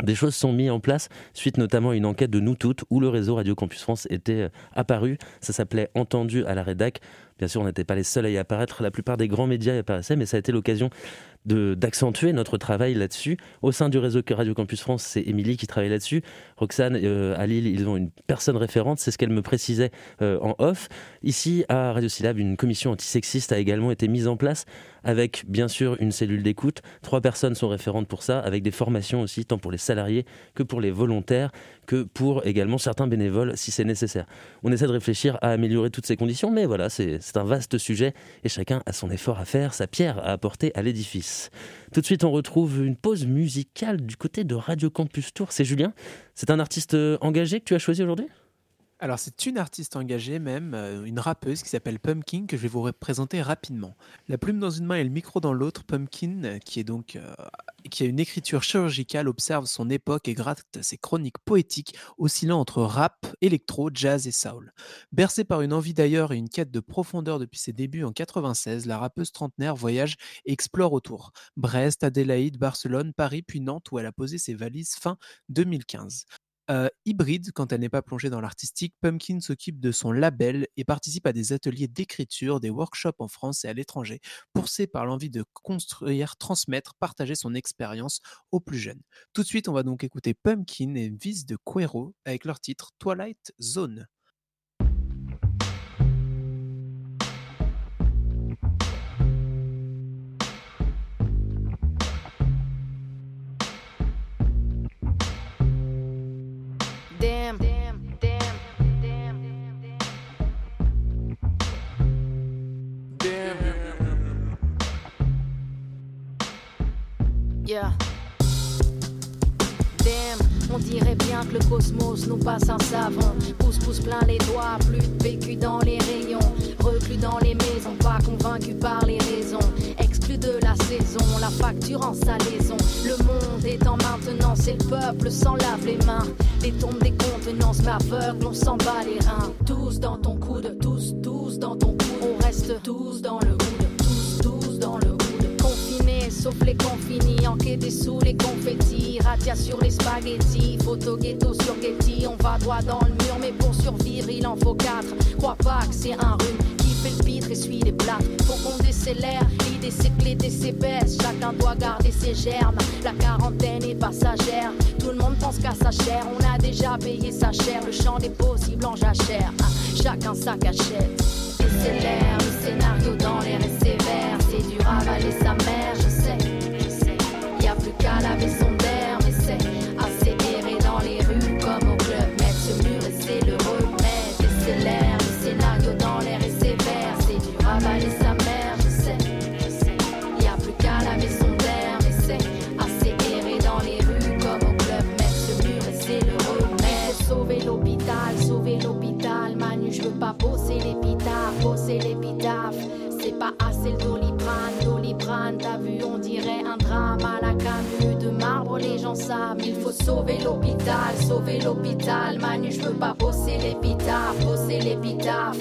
Des choses sont mises en place suite notamment à une enquête de nous toutes où le réseau Radio Campus France était euh, apparu. Ça s'appelait Entendu à la rédac. Bien sûr, on n'était pas les seuls à y apparaître. La plupart des grands médias y apparaissaient, mais ça a été l'occasion d'accentuer notre travail là-dessus. Au sein du réseau Radio Campus France, c'est Émilie qui travaille là-dessus. Roxane, euh, à Lille, ils ont une personne référente, c'est ce qu'elle me précisait euh, en off. Ici, à Radio Syllab, une commission antisexiste a également été mise en place avec bien sûr une cellule d'écoute. Trois personnes sont référentes pour ça, avec des formations aussi, tant pour les salariés que pour les volontaires, que pour également certains bénévoles si c'est nécessaire. On essaie de réfléchir à améliorer toutes ces conditions, mais voilà, c'est un vaste sujet et chacun a son effort à faire, sa pierre à apporter à l'édifice. Tout de suite, on retrouve une pause musicale du côté de Radio Campus Tour. C'est Julien, c'est un artiste engagé que tu as choisi aujourd'hui? Alors c'est une artiste engagée même, euh, une rappeuse qui s'appelle Pumpkin que je vais vous présenter rapidement. La plume dans une main et le micro dans l'autre, Pumpkin, euh, qui est donc euh, qui a une écriture chirurgicale, observe son époque et gratte ses chroniques poétiques oscillant entre rap, électro, jazz et soul. Bercée par une envie d'ailleurs et une quête de profondeur depuis ses débuts en 96, la rappeuse trentenaire voyage et explore autour. Brest, Adélaïde, Barcelone, Paris puis Nantes où elle a posé ses valises fin 2015 hybride, quand elle n'est pas plongée dans l'artistique, Pumpkin s'occupe de son label et participe à des ateliers d'écriture, des workshops en France et à l'étranger, poussée par l'envie de construire, transmettre, partager son expérience aux plus jeunes. Tout de suite, on va donc écouter Pumpkin et Vice de Quero avec leur titre Twilight Zone. Que le cosmos nous passe un savon. Pousse, pousse plein les doigts, plus de PQ dans les rayons. Reclus dans les maisons, pas convaincu par les raisons. Exclu de la saison, la facture en salaison. Le monde étant maintenant, c'est le peuple sans lave les mains. Les tombes des contenances m'aveuglent, on s'en bat les reins. Tous dans ton coude, tous, tous dans ton coude. On reste tous dans le coude, tous, tous dans le sauf les confinis, enquêtés sous les confettis, ratia sur les spaghettis, photo ghetto sur Getty, on va droit dans le mur, mais pour survivre il en faut quatre. Crois pas que c'est un rhume qui fait le pitre et suit les plaques. Faut qu'on décélère, l'idée c'est que s'épaisse, chacun doit garder ses germes. La quarantaine est passagère, tout le monde pense qu'à sa chair, on a déjà payé sa chair, le champ des possibles en jachère. Chacun sa cachette. Décélère, le scénario dans les et sévères, c'est dur à avaler sa mère, je sais qu'à laver son sauver l'hôpital, sauver l'hôpital. Manu, je veux pas bosser l'épitaphe, bosser l'épitaphe.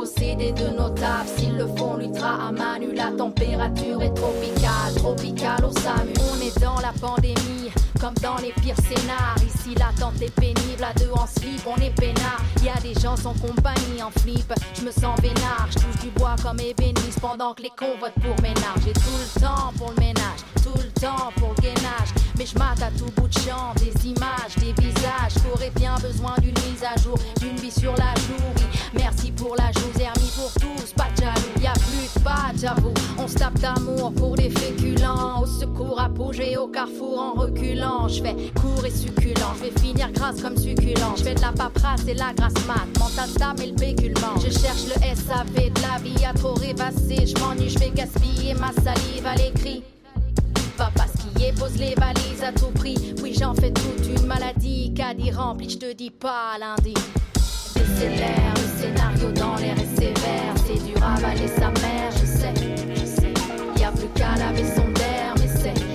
Dépossédé de notables, s'ils le font, l'ultra à Manu. La température est tropicale, tropicale au SAMU. On est dans la pandémie, comme dans les pires scénars. Ici, l'attente est pénible, à deux en slip, on est peinard. Y a des gens sans compagnie en flip, je me sens vénard. Je touche du bois comme ébéniste pendant que les cons votent pour ménage. J'ai tout le temps pour le ménage, tout le temps pour le gainage. Mais je mate à tout bout de champ, des images, des visages. J'aurais bien besoin d'une mise à jour, d'une vie sur la. Oui, merci pour la Zermi pour tous, pas de jaloux. Y a plus de pas, j'avoue. On se tape d'amour pour des féculents. Au secours, apogée au carrefour en reculant. Je fais court et succulent. Je vais finir grasse comme succulent. Je fais de la paperasse et la grasse mat. Mental et le péculement. Je cherche le SAV de la vie à trop rêvasser. Je m'ennuie, je vais gaspiller ma salive à l'écrit. Papa skier, pose les valises à tout prix. Oui, j'en fais toute une maladie. Caddie rempli, je te dis pas lundi. Décélère scénario dans l'air et sévère. C'est dur à avaler sa mère, je sais, je sais. Y a plus qu'à laver son derme, mais c'est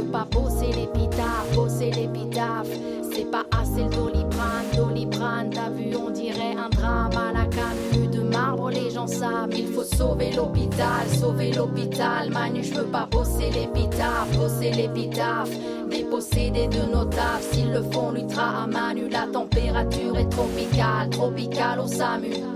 veux pas bosser l'épitaphe, bosser l'épitaphe. C'est pas assez le doliprane, doliprane. T'as vu, on dirait un drame à la Camus. De marbre, les gens savent. Il faut sauver l'hôpital, sauver l'hôpital. Manu, je veux pas bosser l'épitaphe, bosser l'épitaphe. Dépossédé de notables, s'ils le font, l'ultra à Manu. La température est tropicale, tropicale au SAMU.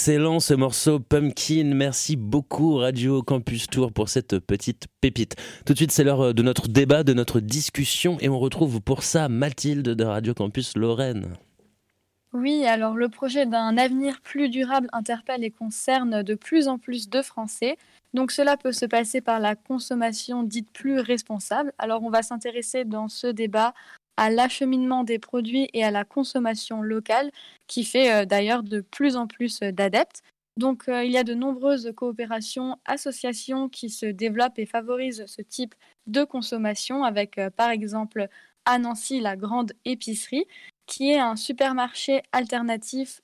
Excellent ce morceau Pumpkin. Merci beaucoup Radio Campus Tour pour cette petite pépite. Tout de suite, c'est l'heure de notre débat, de notre discussion et on retrouve pour ça Mathilde de Radio Campus Lorraine. Oui, alors le projet d'un avenir plus durable interpelle et concerne de plus en plus de Français. Donc cela peut se passer par la consommation dite plus responsable. Alors on va s'intéresser dans ce débat à l'acheminement des produits et à la consommation locale qui fait euh, d'ailleurs de plus en plus euh, d'adeptes. Donc euh, il y a de nombreuses coopérations, associations qui se développent et favorisent ce type de consommation avec par exemple à Nancy la grande épicerie qui est un supermarché alternatif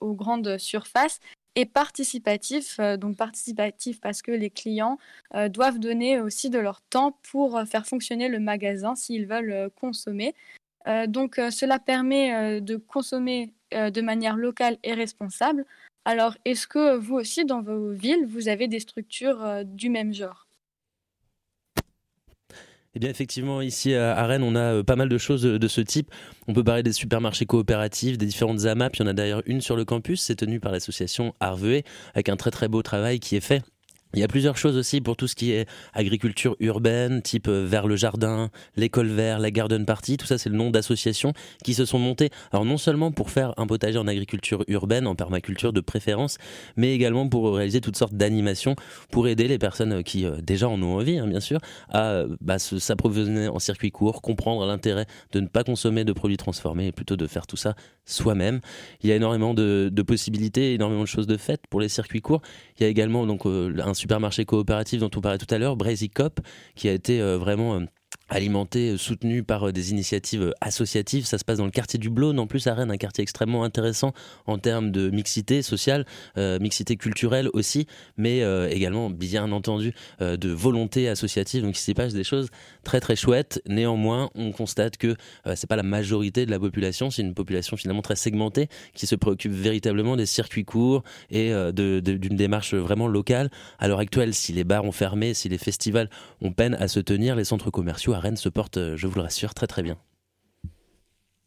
aux grandes surfaces participatif. euh, donc participatif parce que les clients euh, doivent donner aussi de leur temps pour euh, faire fonctionner le magasin s'ils veulent consommer. Donc cela permet de consommer de manière locale et responsable. Alors est-ce que vous aussi dans vos villes, vous avez des structures du même genre? Eh bien, effectivement, ici à Rennes, on a euh, pas mal de choses de ce type. On peut parler des supermarchés coopératifs, des différentes AMAP. Il y en a d'ailleurs une sur le campus. C'est tenu par l'association Arveux, avec un très très beau travail qui est fait. Il y a plusieurs choses aussi pour tout ce qui est agriculture urbaine, type euh, vers le jardin, l'école vert, la garden party. Tout ça, c'est le nom d'associations qui se sont montées. Alors non seulement pour faire un potager en agriculture urbaine, en permaculture de préférence, mais également pour réaliser toutes sortes d'animations pour aider les personnes qui euh, déjà en ont envie, hein, bien sûr, à euh, bah, s'approvisionner en circuit court, comprendre l'intérêt de ne pas consommer de produits transformés et plutôt de faire tout ça soi-même. Il y a énormément de, possibilités, énormément de choses de faites pour les circuits courts. Il y a également donc euh, un supermarché coopératif dont on parlait tout à l'heure, Brazy Cop, qui a été euh, vraiment euh, alimenté, euh, soutenu par euh, des initiatives euh, associatives. Ça se passe dans le quartier du Blône, en plus à Rennes, un quartier extrêmement intéressant en termes de mixité sociale, mixité culturelle aussi, mais également bien entendu de volonté associative. Donc il s'y passe des choses très très chouettes. Néanmoins, on constate que c'est pas la majorité de la population, c'est une population finalement très segmentée qui se préoccupe véritablement des circuits courts et euh, de- de- d'une démarche vraiment locale. À l'heure actuelle, si les bars ont fermé, si les festivals ont peine à se tenir, les centres commerciaux à Rennes se portent, euh, je vous le rassure, très très bien.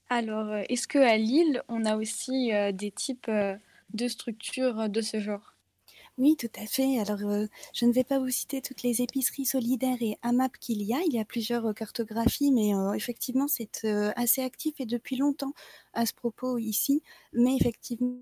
Alors euh, est-ce que à Lille, on a aussi euh, des types euh, de structures de ce genre? Oui, tout à fait. Alors, euh, je ne vais pas vous citer toutes les épiceries solidaires et AMAP qu'il y a. Il y a plusieurs euh, cartographies, mais euh, effectivement, c'est assez actif et depuis longtemps à ce propos ici. Mais effectivement,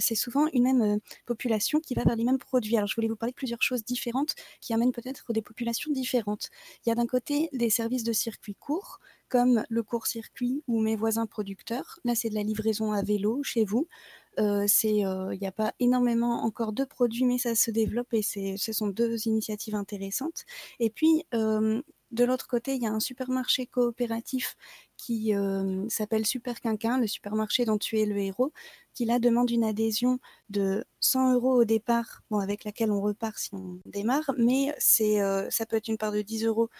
c'est souvent une même population qui va vers les mêmes produits. Alors, je voulais vous parler de plusieurs choses différentes qui amènent peut-être des populations différentes. Il y a d'un côté des services de circuit court, comme le court-circuit ou mes voisins producteurs. Là, c'est de la livraison à vélo chez vous. il n'y a pas énormément encore de produits, mais ça se développe et ce sont deux initiatives intéressantes. Et puis, de l'autre côté, il y a un supermarché coopératif qui s'appelle Super Quinquin, le supermarché dont tu es le héros, qui là demande une adhésion de 100 euros au départ, bon, avec laquelle on repart si on démarre, mais ça peut être une part de 10 euros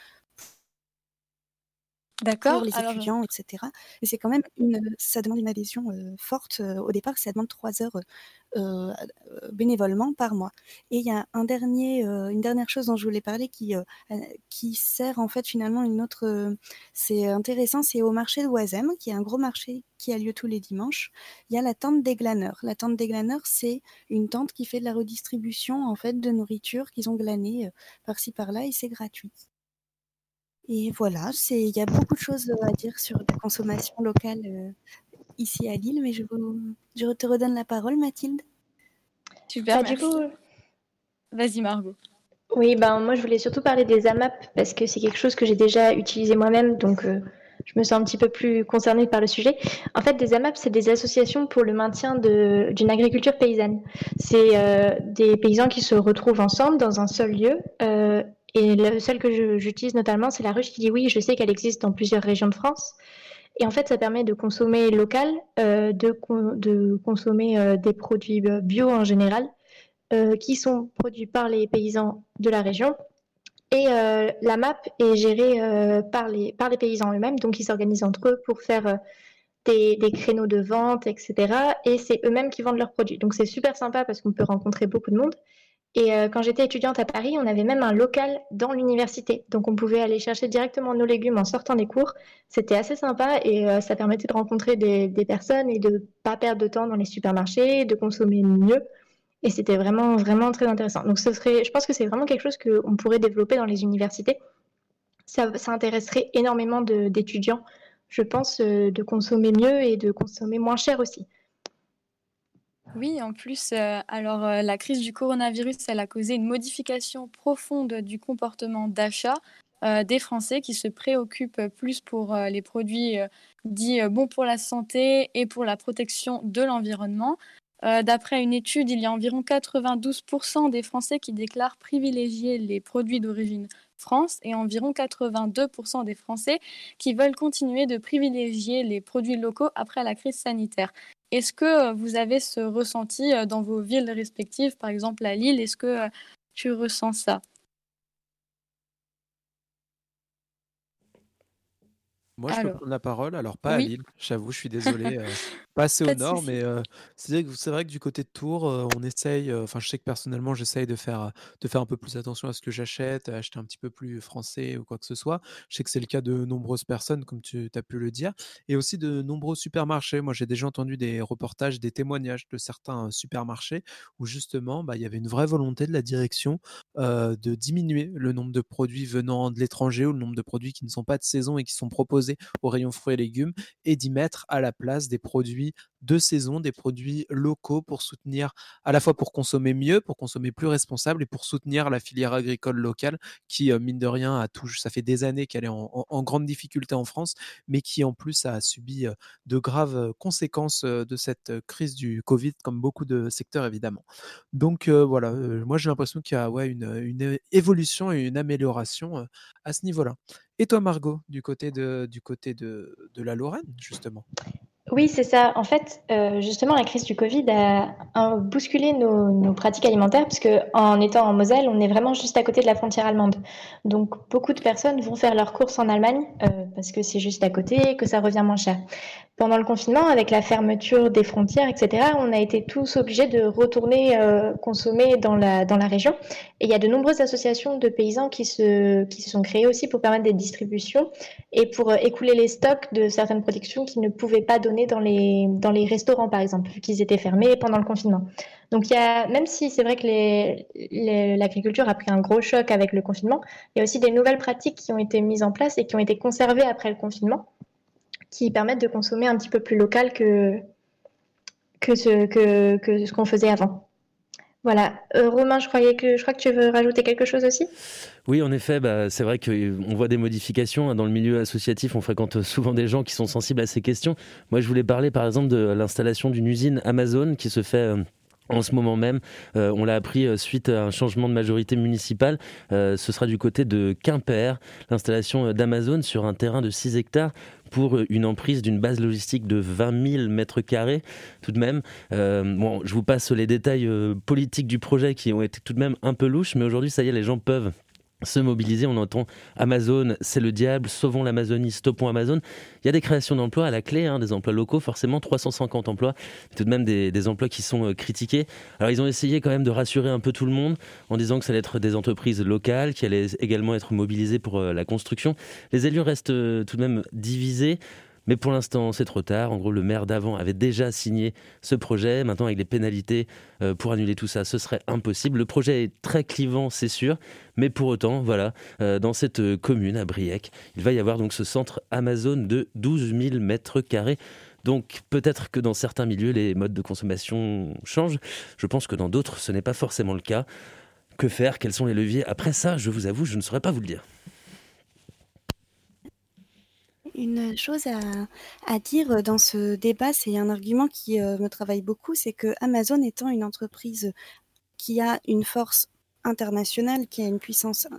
D'accord. pour les étudiants, etc. Et c'est quand même une, ça demande une adhésion forte au départ, ça demande 3 heures bénévolement par mois. Et il y a un dernier, une dernière chose dont je voulais parler qui, qui sert en fait finalement une autre. c'est intéressant, c'est au marché de Oisem, qui est un gros marché qui a lieu tous les dimanches. Il y a la tente des glaneurs. La tente des glaneurs, c'est une tente qui fait de la redistribution en fait de nourriture qu'ils ont glanée par-ci par-là et c'est gratuit. Et voilà, il y a beaucoup de choses à dire sur la consommation locale ici à Lille, mais je, vous, je te redonne la parole, Mathilde. Super, Bah, du coup, Vas-y, Margot. Oui, ben moi je voulais surtout parler des AMAP parce que c'est quelque chose que j'ai déjà utilisé moi-même, donc euh, je me sens un petit peu plus concernée par le sujet. En fait, des AMAP, c'est des associations pour le maintien d'une agriculture paysanne. C'est euh, des paysans qui se retrouvent ensemble dans un seul lieu. Et le seul que j'utilise notamment, c'est la ruche qui dit oui. Je sais qu'elle existe dans plusieurs régions de France. Et en fait, ça permet de consommer local, euh, de, con- de consommer euh, des produits bio en général, euh, qui sont produits par les paysans de la région. Et la map est gérée par, les, paysans eux-mêmes, donc ils s'organisent entre eux pour faire des créneaux de vente, etc. Et c'est eux-mêmes qui vendent leurs produits. Donc c'est super sympa parce qu'on peut rencontrer beaucoup de monde. Et euh, quand j'étais étudiante à Paris, on avait même un local dans l'université. Donc on pouvait aller chercher directement nos légumes en sortant des cours. C'était assez sympa et euh, ça permettait de rencontrer des, personnes et de ne pas perdre de temps dans les supermarchés, de consommer mieux. Et c'était vraiment, vraiment très intéressant. Donc ce serait, je pense que c'est vraiment quelque chose qu'on pourrait développer dans les universités. Ça, intéresserait énormément d'étudiants, je pense, euh, de consommer mieux et de consommer moins cher aussi. Oui, en plus, euh, alors euh, la crise du coronavirus, a causé une modification profonde du comportement d'achat euh, des Français qui se préoccupent plus pour les produits dits bons pour la santé et pour la protection de l'environnement. D'après une étude, il y a environ 92% des Français qui déclarent privilégier les produits d'origine France et environ 82% des Français qui veulent continuer de privilégier les produits locaux après la crise sanitaire. Est-ce que euh, vous avez ce ressenti euh, dans vos villes respectives, par exemple à Lille Est-ce que euh, tu ressens ça? Moi, je peux prendre la parole. Alors, pas à Oui. Lille, j'avoue, je suis désolé. euh, pas assez au Pas de nord, souci. mais euh, c'est vrai que, c'est vrai que du côté de Tours, euh, on essaye. euh, Enfin, je sais que personnellement, j'essaye de faire, euh, de faire un peu plus attention à ce que j'achète, à acheter un petit peu plus français ou quoi que ce soit. Je sais que c'est le cas de nombreuses personnes, comme tu as pu le dire, et aussi de nombreux supermarchés. Moi, j'ai déjà entendu des reportages, des témoignages de certains euh, supermarchés où justement, bah, il y avait une vraie volonté de la direction euh, de diminuer le nombre de produits venant de l'étranger ou le nombre de produits qui ne sont pas de saison et qui sont proposés au rayon fruits et légumes et d'y mettre à la place des produits de saison, des produits locaux pour soutenir, à la fois pour consommer mieux, pour consommer plus responsable et pour soutenir la filière agricole locale qui, euh, mine de rien, a tout, ça fait des années qu'elle est en, grande difficulté en France, mais qui en plus a subi euh, de graves euh, conséquences de cette crise du Covid, comme beaucoup de secteurs évidemment. Donc voilà, moi j'ai l'impression qu'il y a ouais, une, une évolution et une amélioration à ce niveau-là. Et toi, Margot, du côté de, la Lorraine, justement? Oui, c'est ça. En fait, euh, justement, la crise du Covid a, bousculé nos, pratiques alimentaires parce que en étant en Moselle, on est vraiment juste à côté de la frontière allemande. Donc, beaucoup de personnes vont faire leurs courses en Allemagne euh, parce que c'est juste à côté que ça revient moins cher. Pendant le confinement, avec la fermeture des frontières, etc., on a été tous obligés de retourner euh, consommer dans la, dans la région. Et il y a de nombreuses associations de paysans qui se, qui se sont créées aussi pour permettre des distributions et pour euh, écouler les stocks de certaines productions qu'ils ne pouvaient pas donner dans les, dans les restaurants, par exemple, vu qu'ils étaient fermés pendant le confinement. Donc, il y a, même si c'est vrai que l'agriculture a pris un gros choc avec le confinement, il y a aussi des nouvelles pratiques qui ont été mises en place et qui ont été conservées après le confinement qui permettent de consommer un petit peu plus local que, que ce que, que ce qu'on faisait avant. Voilà. Euh, Romain, je, croyais que, je crois que tu veux rajouter quelque chose aussi? Oui, en effet, bah, c'est vrai qu'on voit des modifications. Hein. Dans le milieu associatif, on fréquente souvent des gens qui sont sensibles à ces questions. Moi, je voulais parler par exemple de l'installation d'une usine Amazon qui se fait... Euh, en ce moment même. Euh, on l'a appris suite à un changement de majorité municipale. ce sera du côté de Quimper, l'installation d'Amazon sur un terrain de 6 hectares pour une emprise d'une base logistique de 20 000 mètres carrés, tout de même. Euh, je vous passe les détails euh, politiques du projet qui ont été tout de même un peu louches, mais aujourd'hui, ça y est, les gens peuvent se mobiliser. On entend Amazon, c'est le diable, sauvons l'Amazonie, stoppons Amazon. Il y a des créations d'emplois à la clé, hein, des emplois locaux, forcément 350 emplois, tout de même des, emplois qui sont euh, critiqués. Alors ils ont essayé quand même de rassurer un peu tout le monde en disant que ça allait être des entreprises locales, qui allaient également être mobilisées pour euh, la construction. Les élus restent euh, tout de même divisés. Mais pour l'instant, c'est trop tard. En gros, le maire d'avant avait déjà signé ce projet. Maintenant, avec les pénalités euh, pour annuler tout ça, ce serait impossible. Le projet est très clivant, c'est sûr. Mais pour autant, voilà, euh, dans cette euh, commune, à Briec, il va y avoir donc ce centre Amazon de 12 000 mètres carrés. Donc peut-être que dans certains milieux, les modes de consommation changent. Je pense que dans d'autres, ce n'est pas forcément le cas. Que faire? Quels sont les leviers? Après ça, je vous avoue, je ne saurais pas vous le dire. Une chose à, dire dans ce débat, c'est un argument qui euh, me travaille beaucoup, c'est que Amazon étant une entreprise qui a une force internationale, qui a une puissance euh,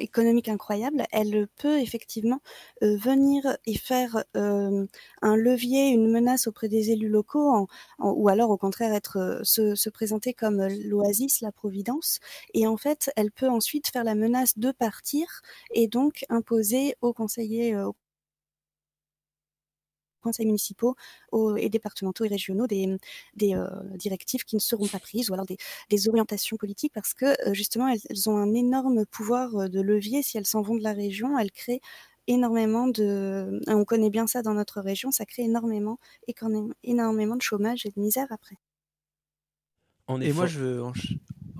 économique incroyable, elle peut effectivement euh, venir et faire un levier, une menace auprès des élus locaux, ou alors au contraire être se, se, présenter comme l'oasis, la providence. Et en fait, elle peut ensuite faire la menace de partir et donc imposer aux conseillers, conseils municipaux et départementaux et régionaux des, des euh, directives qui ne seront pas prises ou alors des, des orientations politiques parce que euh, justement elles, ont un énorme pouvoir euh, de levier si elles s'en vont de la région, elles créent énormément de on connaît bien ça dans notre région, ça crée énormément énormément de chômage et de misère après. et moi je veux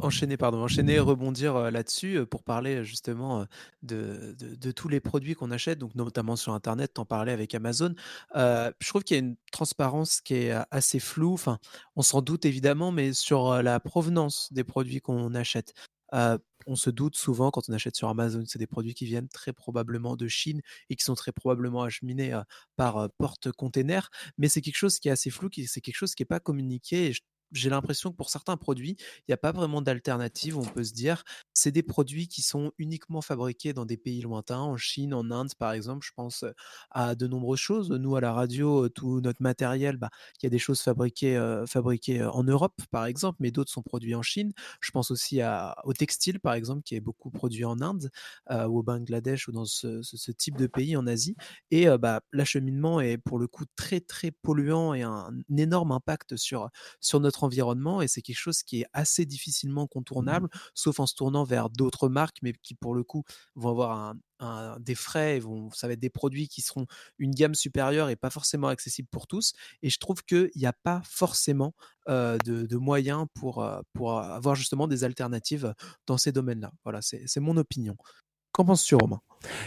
enchaîner, pardon, enchaîner, rebondir là-dessus pour parler justement de, tous les produits qu'on achète, donc notamment sur Internet, t'en parlais avec Amazon. je trouve qu'il y a une transparence qui est assez floue. Enfin, on s'en doute évidemment, mais sur la provenance des produits qu'on achète. on se doute souvent quand on achète sur Amazon, c'est des produits qui viennent très probablement de Chine et qui sont très probablement acheminés par porte-container, mais c'est quelque chose qui est assez flou, c'est quelque chose qui n'est pas communiqué j'ai l'impression que pour certains produits, il n'y a pas vraiment d'alternative. On peut se dire, c'est des produits qui sont uniquement fabriqués dans des pays lointains, en Chine, en Inde, par exemple. Je pense à de nombreuses choses. Nous, à la radio, tout notre matériel, bah, il y a des choses fabriquées, fabriquées en Europe, par exemple, mais d'autres sont produits en Chine. Je pense aussi au textile, par exemple, qui est beaucoup produit en Inde ou au Bangladesh ou dans ce, type de pays en Asie. Et bah, l'acheminement est pour le coup très, très polluant et un, un énorme impact sur, sur notre environnement et c'est quelque chose qui est assez difficilement contournable, sauf en se tournant vers d'autres marques, mais qui pour le coup vont avoir un, des frais, vont, ça va être des produits qui seront une gamme supérieure et pas forcément accessibles pour tous. Et je trouve qu'il n'y a pas forcément de, moyens pour, pour avoir justement des alternatives dans ces domaines-là. Voilà, c'est mon opinion. Qu'en penses-tu, Romain?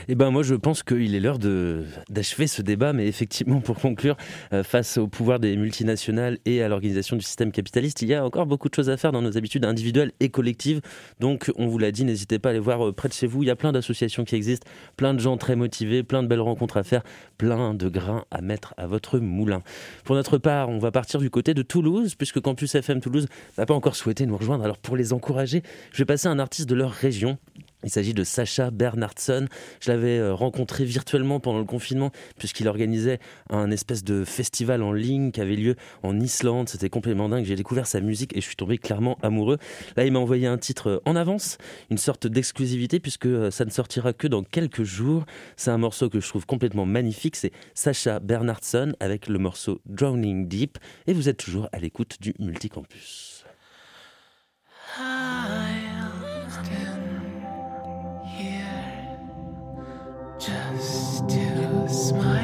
Eh ben moi je pense qu'il est l'heure d'achever ce débat, mais effectivement pour conclure, euh, face au pouvoir des multinationales et à l'organisation du système capitaliste, il y a encore beaucoup de choses à faire dans nos habitudes individuelles et collectives. Donc on vous l'a dit, n'hésitez pas à aller voir euh, près de chez vous. Il y a plein d'associations qui existent, plein de gens très motivés, plein de belles rencontres à faire, plein de grains à mettre à votre moulin. Pour notre part, on va partir du côté de Toulouse, puisque Campus FM Toulouse n'a pas encore souhaité nous rejoindre. Alors pour les encourager, je vais passer un artiste de leur région Il s'agit de Sacha Bernhardsson. Je l'avais euh, rencontré virtuellement pendant le confinement puisqu'il organisait un espèce de festival en ligne qui avait lieu en Islande. C'était complètement dingue. J'ai découvert sa musique et je suis tombé clairement amoureux. Là, il m'a envoyé un titre euh, en avance, une sorte d'exclusivité puisque euh, ça ne sortira que dans quelques jours. C'est un morceau que je trouve complètement magnifique. C'est Sacha Bernhardsson avec le morceau Drowning Deep. Et vous êtes toujours à l'écoute du Multicampus. Just to smile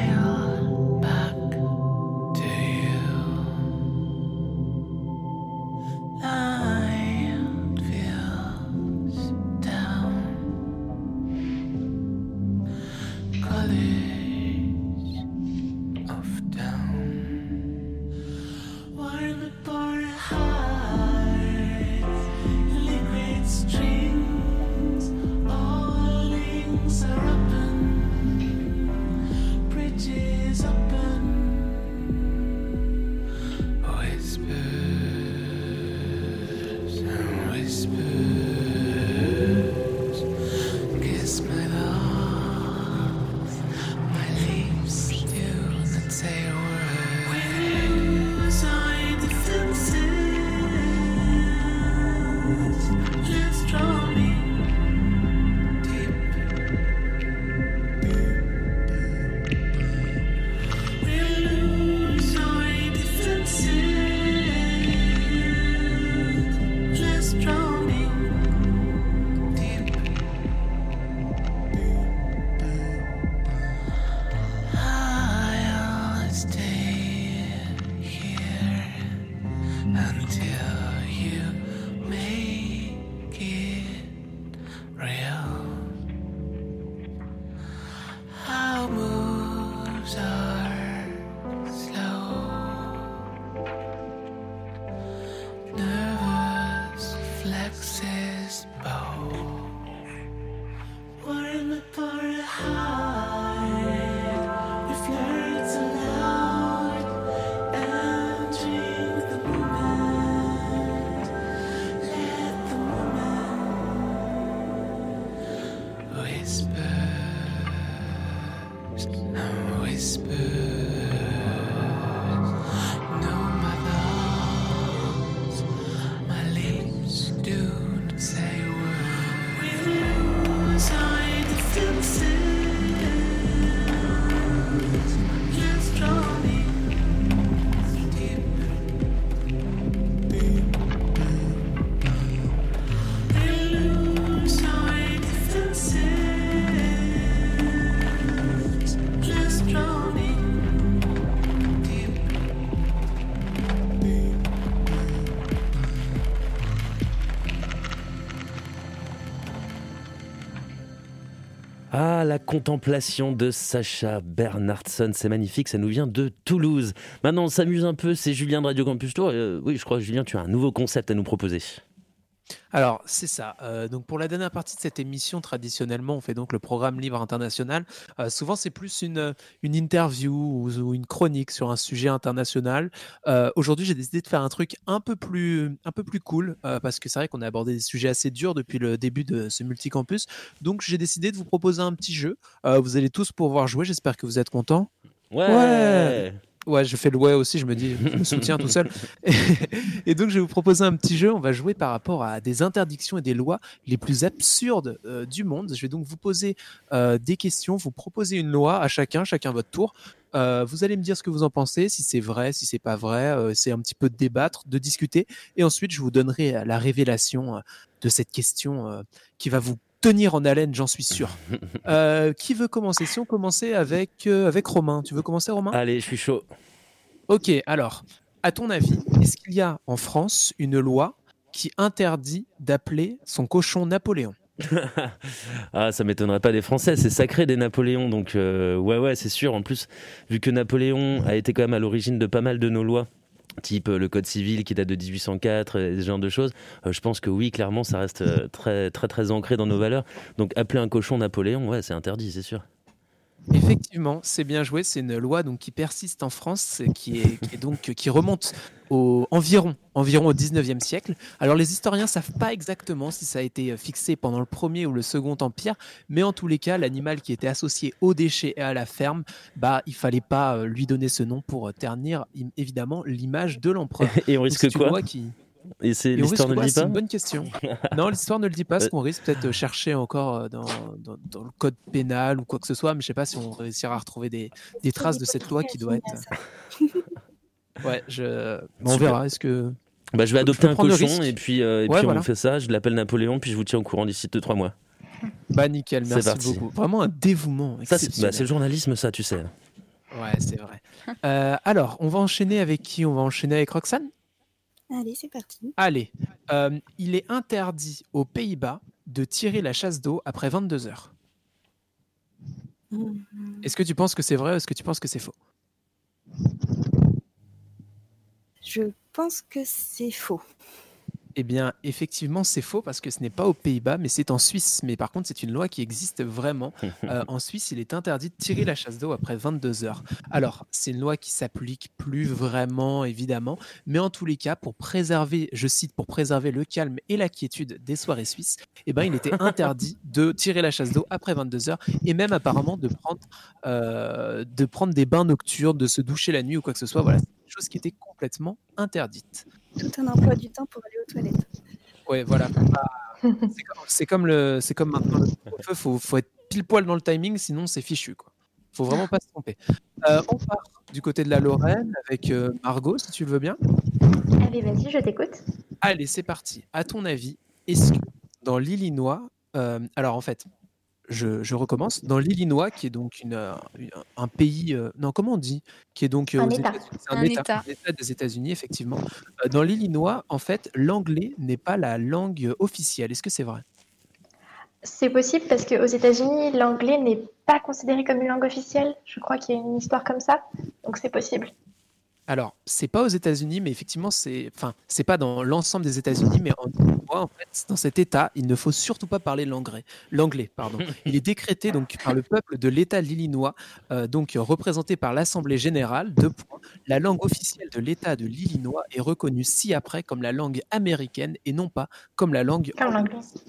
whisper. La contemplation de Sacha Bernhardsson, c'est magnifique, ça nous vient de Toulouse. Maintenant, on s'amuse un peu, c'est Julien de Radio Campus Tour. Euh, oui, je crois, Julien, tu as un nouveau concept à nous proposer. Alors, c'est ça. Euh, donc, pour la dernière partie de cette émission, traditionnellement, on fait donc le programme Libre International. Euh, souvent, c'est plus une, une interview ou, ou une chronique sur un sujet international. Euh, Aujourd'hui, j'ai décidé de faire un truc un peu plus, un peu plus cool euh, parce que c'est vrai qu'on a abordé des sujets assez durs depuis le début de ce multicampus. Donc, j'ai décidé de vous proposer un petit jeu. Euh, vous allez tous pouvoir jouer. J'espère que vous êtes contents. Ouais. Ouais, je fais le ouais aussi, je me dis, je me soutiens tout seul. Et, donc, je vais vous proposer un petit jeu. On va jouer par rapport à des interdictions et des lois les plus absurdes euh, du monde. Je vais donc vous poser euh, des questions, vous proposer une loi à chacun, chacun votre tour. Euh, vous allez me dire ce que vous en pensez, si c'est vrai, si c'est pas vrai. C'est un petit peu de débattre, de discuter. Et ensuite, je vous donnerai la révélation de cette question qui va vous tenir en haleine, j'en suis sûr. Euh, qui veut commencer? Si on commençait avec, euh, avec Romain. Tu veux commencer, Romain? Allez, je suis chaud. Ok, alors, à ton avis, est-ce qu'il y a en France une loi qui interdit d'appeler son cochon Napoléon? Ah, ça m'étonnerait pas des Français, c'est sacré des Napoléons, donc euh, ouais, ouais, c'est sûr. En plus, vu que Napoléon a été quand même à l'origine de pas mal de nos lois, type euh, le Code civil qui date de 1804, et ce genre de choses, euh, je pense que oui, clairement, ça reste euh, très, très, très ancré dans nos valeurs. Donc appeler un cochon Napoléon, ouais, c'est interdit, c'est sûr. Effectivement, c'est bien joué. C'est une loi donc qui persiste en France, qui est, qui est donc qui remonte au environ environ au 19e siècle. Alors les historiens savent pas exactement si ça a été fixé pendant le premier ou le second empire, mais en tous les cas, l'animal qui était associé aux déchets et à la ferme, bah il fallait pas euh, lui donner ce nom pour ternir évidemment l'image de l'empereur. Et on Donc, risque une quoi qui Et c'est l'histoire ne le quoi dit C'est pas une bonne question. non, l'histoire ne le dit pas, parce Euh. qu'on risque peut-être de chercher encore euh, dans, dans, dans le code pénal ou quoi que ce soit, mais je sais pas si on réussira à retrouver des, des traces de cette loi qui doit être. Ouais, je... on verra. Est-ce que. Bah, je vais adopter un cochon et puis, euh, et Ouais, puis voilà. on fait ça. Je l'appelle Napoléon, puis je vous tiens au courant d'ici 2-3 mois. Bah, nickel, C'est merci parti. beaucoup. Vraiment un dévouement. Ça, c'est bah, c'est le journalisme, ça, tu sais. Ouais, c'est vrai. Euh, alors, on va enchaîner avec qui? On va enchaîner avec Roxane? Allez, c'est parti. Allez. Euh, il est interdit aux Pays-Bas de tirer la chasse d'eau après 22 heures. Mhm. Est-ce que tu penses que c'est vrai ou est-ce que tu penses que c'est faux? Je pense que c'est faux. Eh bien, effectivement, c'est faux parce que ce n'est pas aux Pays-Bas, mais c'est en Suisse. Mais par contre, c'est une loi qui existe vraiment. Euh, en Suisse, il est interdit de tirer la chasse d'eau après 22 heures. Alors, c'est une loi qui s'applique plus vraiment, évidemment, mais en tous les cas, pour préserver, je cite, pour préserver le calme et la quiétude des soirées suisses, eh ben, il était interdit de tirer la chasse d'eau après 22 heures et même apparemment de prendre, euh, de prendre des bains nocturnes, de se doucher la nuit ou quoi que ce soit. Voilà, chose qui était complètement interdite. Tout un emploi du temps pour aller aux toilettes. Ouais, voilà. pas- C'est comme, comme le, c'est comme maintenant le couvre-feu, faut, faut être pile poil dans le timing, sinon c'est fichu, quoi. Faut vraiment pas se tromper. Euh, on part du côté de la Lorraine avec euh, Margot, si tu le veux bien. Allez, vas-y, je t'écoute. Allez, c'est parti. À ton avis, est-ce que dans l'Illinois, euh, alors en fait, je, je recommence. Dans l'Illinois, qui est donc une, euh, une- un pays, euh, non, comment on dit, qui est donc euh, Un État. États-Unis, c'est un, Un État, État. un État des États-Unis, effectivement. Euh, dans l'Illinois, en fait, l'anglais n'est pas la langue officielle. Est-ce que c'est vrai? C'est possible parce qu'aux États-Unis, l'anglais n'est pas considéré comme une langue officielle. Je crois qu'il y a une histoire comme ça. Donc c'est possible. Alors, c'est pas aux États-Unis, mais effectivement, c'est, enfin, c'est pas dans l'ensemble des États-Unis, mais en Illinois, en fait, dans cet État, il ne faut surtout pas parler l'anglais. L'anglais, pardon. Il est décrété donc par le peuple de l'État de l'Illinois, euh, donc représenté par l'Assemblée générale. Deux points. La langue officielle de l'État de l'Illinois est reconnue ci-après comme la langue américaine et non pas comme la langue Comme anglaise.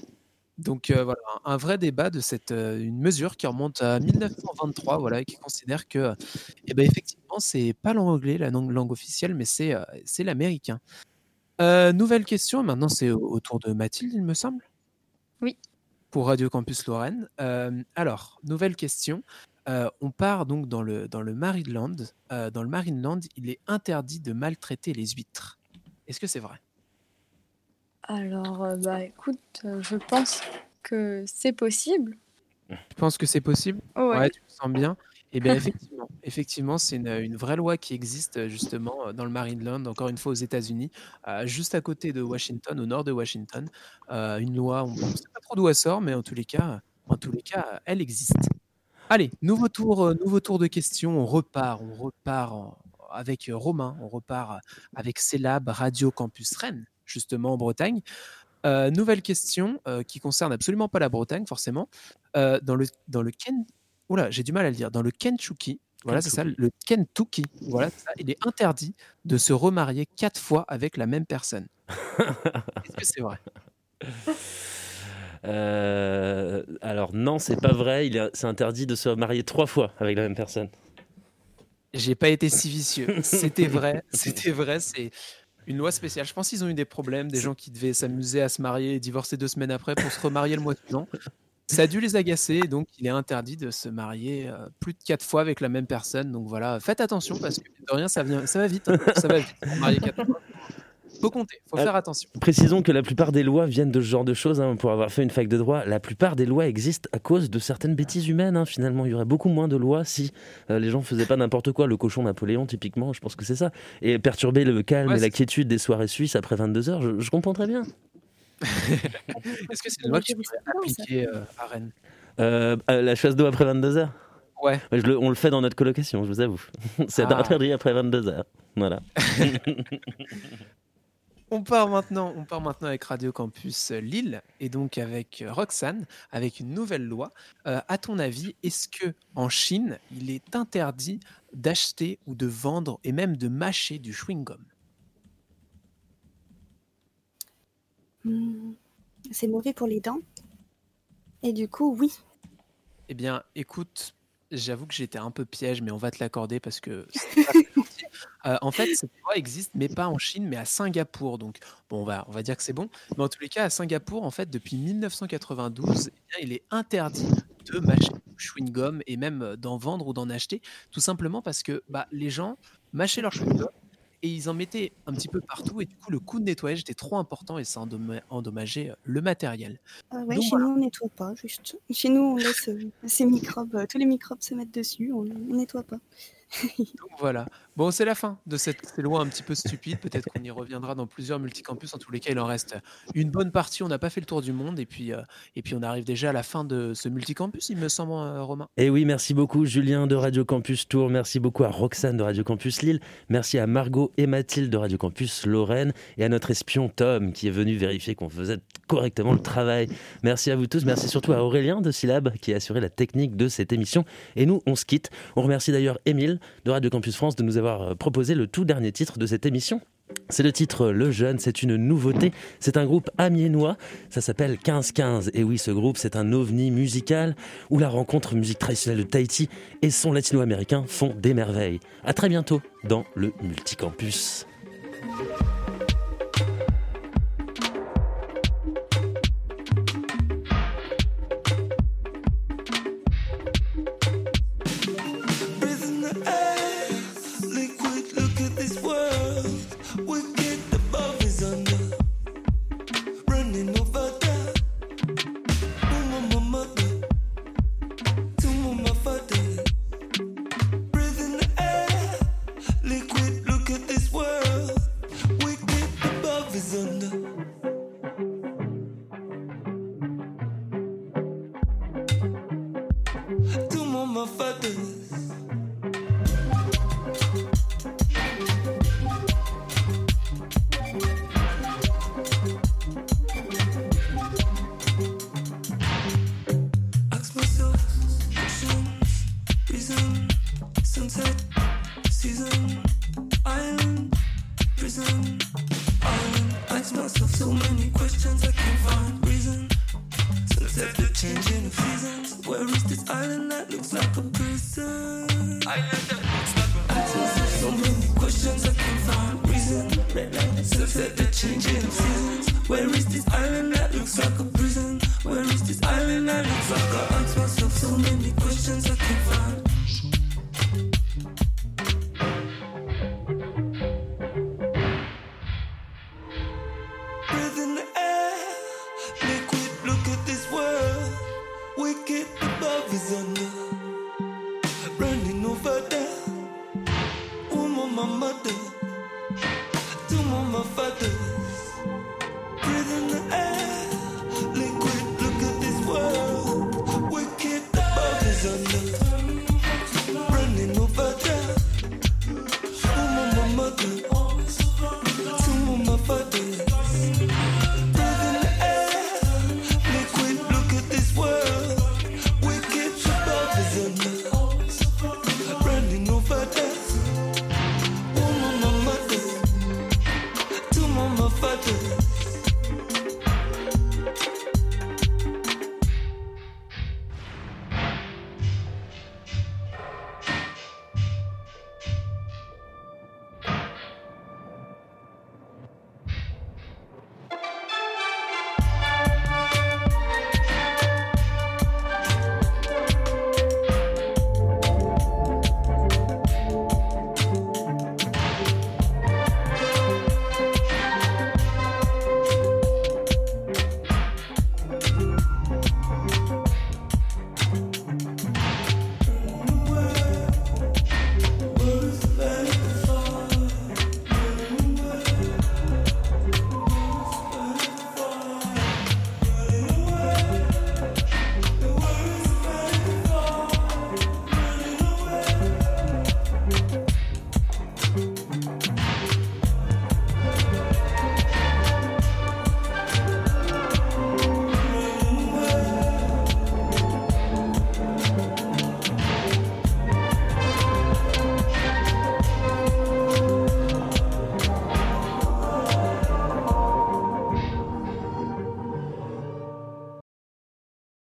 Donc euh, voilà, un vrai débat de cette euh, une mesure qui remonte à 1923, voilà, et qui considère que, eh ben effectivement, c'est pas l'anglais la langue, langue officielle, mais c'est euh, c'est l'américain. Euh, nouvelle question, maintenant c'est au, au tour de Mathilde, il me semble. Oui. Pour Radio Campus Lorraine. Euh, alors, nouvelle question. Euh, on part donc dans le dans le Maryland. Euh, dans le Maryland, il est interdit de maltraiter les huîtres. Est-ce que c'est vrai? Alors, euh, bah écoute, euh, je pense que c'est possible. Tu penses que c'est possible? Ouais. tu le sens bien. Eh bien, effectivement, effectivement, c'est une, une vraie loi qui existe euh, justement dans le Maryland, encore une fois aux États-Unis, euh, juste à côté de Washington, au nord de Washington. Une loi, on ne sait pas trop d'où elle sort, mais en tous les cas, en tous les cas, elle existe. Allez, nouveau tour, nouveau tour de questions. On repart, on repart en- avec Romain, on repart avec Célab Radio Campus Rennes, justement en Bretagne. Euh, nouvelle question euh, qui concerne absolument pas la Bretagne, forcément. Euh, dans le dans le Ken, oula, j'ai du mal à le dire. Dans le Kentucky, voilà, c'est ça, le Kentucky. Voilà, ça, il est interdit de se remarier quatre fois avec la même personne. Est-ce que c'est vrai? Alors non, c'est pas vrai. Il est, c'est interdit de se marier trois fois avec la même personne. J'ai pas été si vicieux. C'était vrai, c'était vrai. C'est une loi spéciale. Je pense qu'ils ont eu des problèmes, des gens qui devaient s'amuser à se marier et divorcer deux semaines après pour se remarier le mois suivant. Ça a dû les agacer, donc il est interdit de se marier euh, plus de quatre fois avec la même personne. Donc voilà, faites attention parce que de rien, ça, vient, ça va vite. hein. Ça va vite. Marier quatre fois. Faut compter, faut faire attention. Précisons que la plupart des lois viennent de ce genre de choses. hein, pour avoir fait une fac de droit, la plupart des lois existent à cause de certaines bêtises humaines. hein, finalement, il y aurait beaucoup moins de lois si euh, les gens faisaient pas n'importe quoi. Le cochon Napoléon, typiquement, je pense que c'est ça. Et perturber le calme Ouais, et la quiétude des soirées suisses après 22 heures, je, je comprends très bien. Est-ce que c'est une loi que tu pourrais appliquer euh, à Rennes? Euh, euh, la chasse d'eau après 22 heures? Ouais. je le- on le fait dans notre colocation, je vous avoue. c'est Ah. interdit après 22 heures. Voilà. On part maintenant, on part maintenant avec Radio Campus Lille et donc avec Roxane, avec une nouvelle loi. Euh, à ton avis, est-ce que en Chine, il est interdit d'acheter ou de vendre et même de mâcher du chewing-gum? Hmm, C'est mauvais pour les dents. Et du coup, oui. Eh bien, écoute, j'avoue que j'étais un peu piège, mais on va te l'accorder parce que Euh, en fait, cette loi existe, mais pas en Chine, mais à Singapour. Donc, bon, on va, on va dire que c'est bon. Mais en tous les cas, à Singapour, en fait, depuis 1992, eh bien, il est interdit de mâcher du chewing-gum et même euh, d'en vendre ou d'en acheter, tout simplement parce que bah, les gens mâchaient leur chewing-gum et ils en mettaient un petit peu partout et du coup le coût de nettoyage était trop important et ça endommageait euh, le matériel. Ouais, Donc chez voilà. nous, on nettoie pas, juste. Chez nous, on laisse euh, ces microbes, euh, tous les microbes se mettre dessus, on, on nettoie pas. Donc voilà. Bon, c'est la fin de cette ces un petit peu stupide. Peut-être qu'on y reviendra dans plusieurs multicampus. En tous les cas, il en reste une bonne partie. On n'a pas fait le tour du monde et puis euh, et puis on arrive déjà à la fin de ce multicampus, il me semble, euh, Romain. Et oui, merci beaucoup Julien de Radio Campus Tours, merci beaucoup à Roxane de Radio Campus Lille, merci à Margot et Mathilde de Radio Campus Lorraine et à notre espion Tom qui est venu vérifier qu'on faisait correctement le travail. Merci à vous tous, merci surtout à Aurélien de Syllab qui a assuré la technique de cette émission. Et nous, on se quitte. On remercie d'ailleurs Émile de Radio Campus France de nous avoir euh, proposé le tout dernier titre de cette émission. C'est le titre Le Jeune, c'est une nouveauté. C'est un groupe amiénois, ça s'appelle 1515. Et oui, ce groupe, c'est un ovni musical où la rencontre musique traditionnelle de Tahiti et son latino-américain font des merveilles. À très bientôt dans le Multicampus.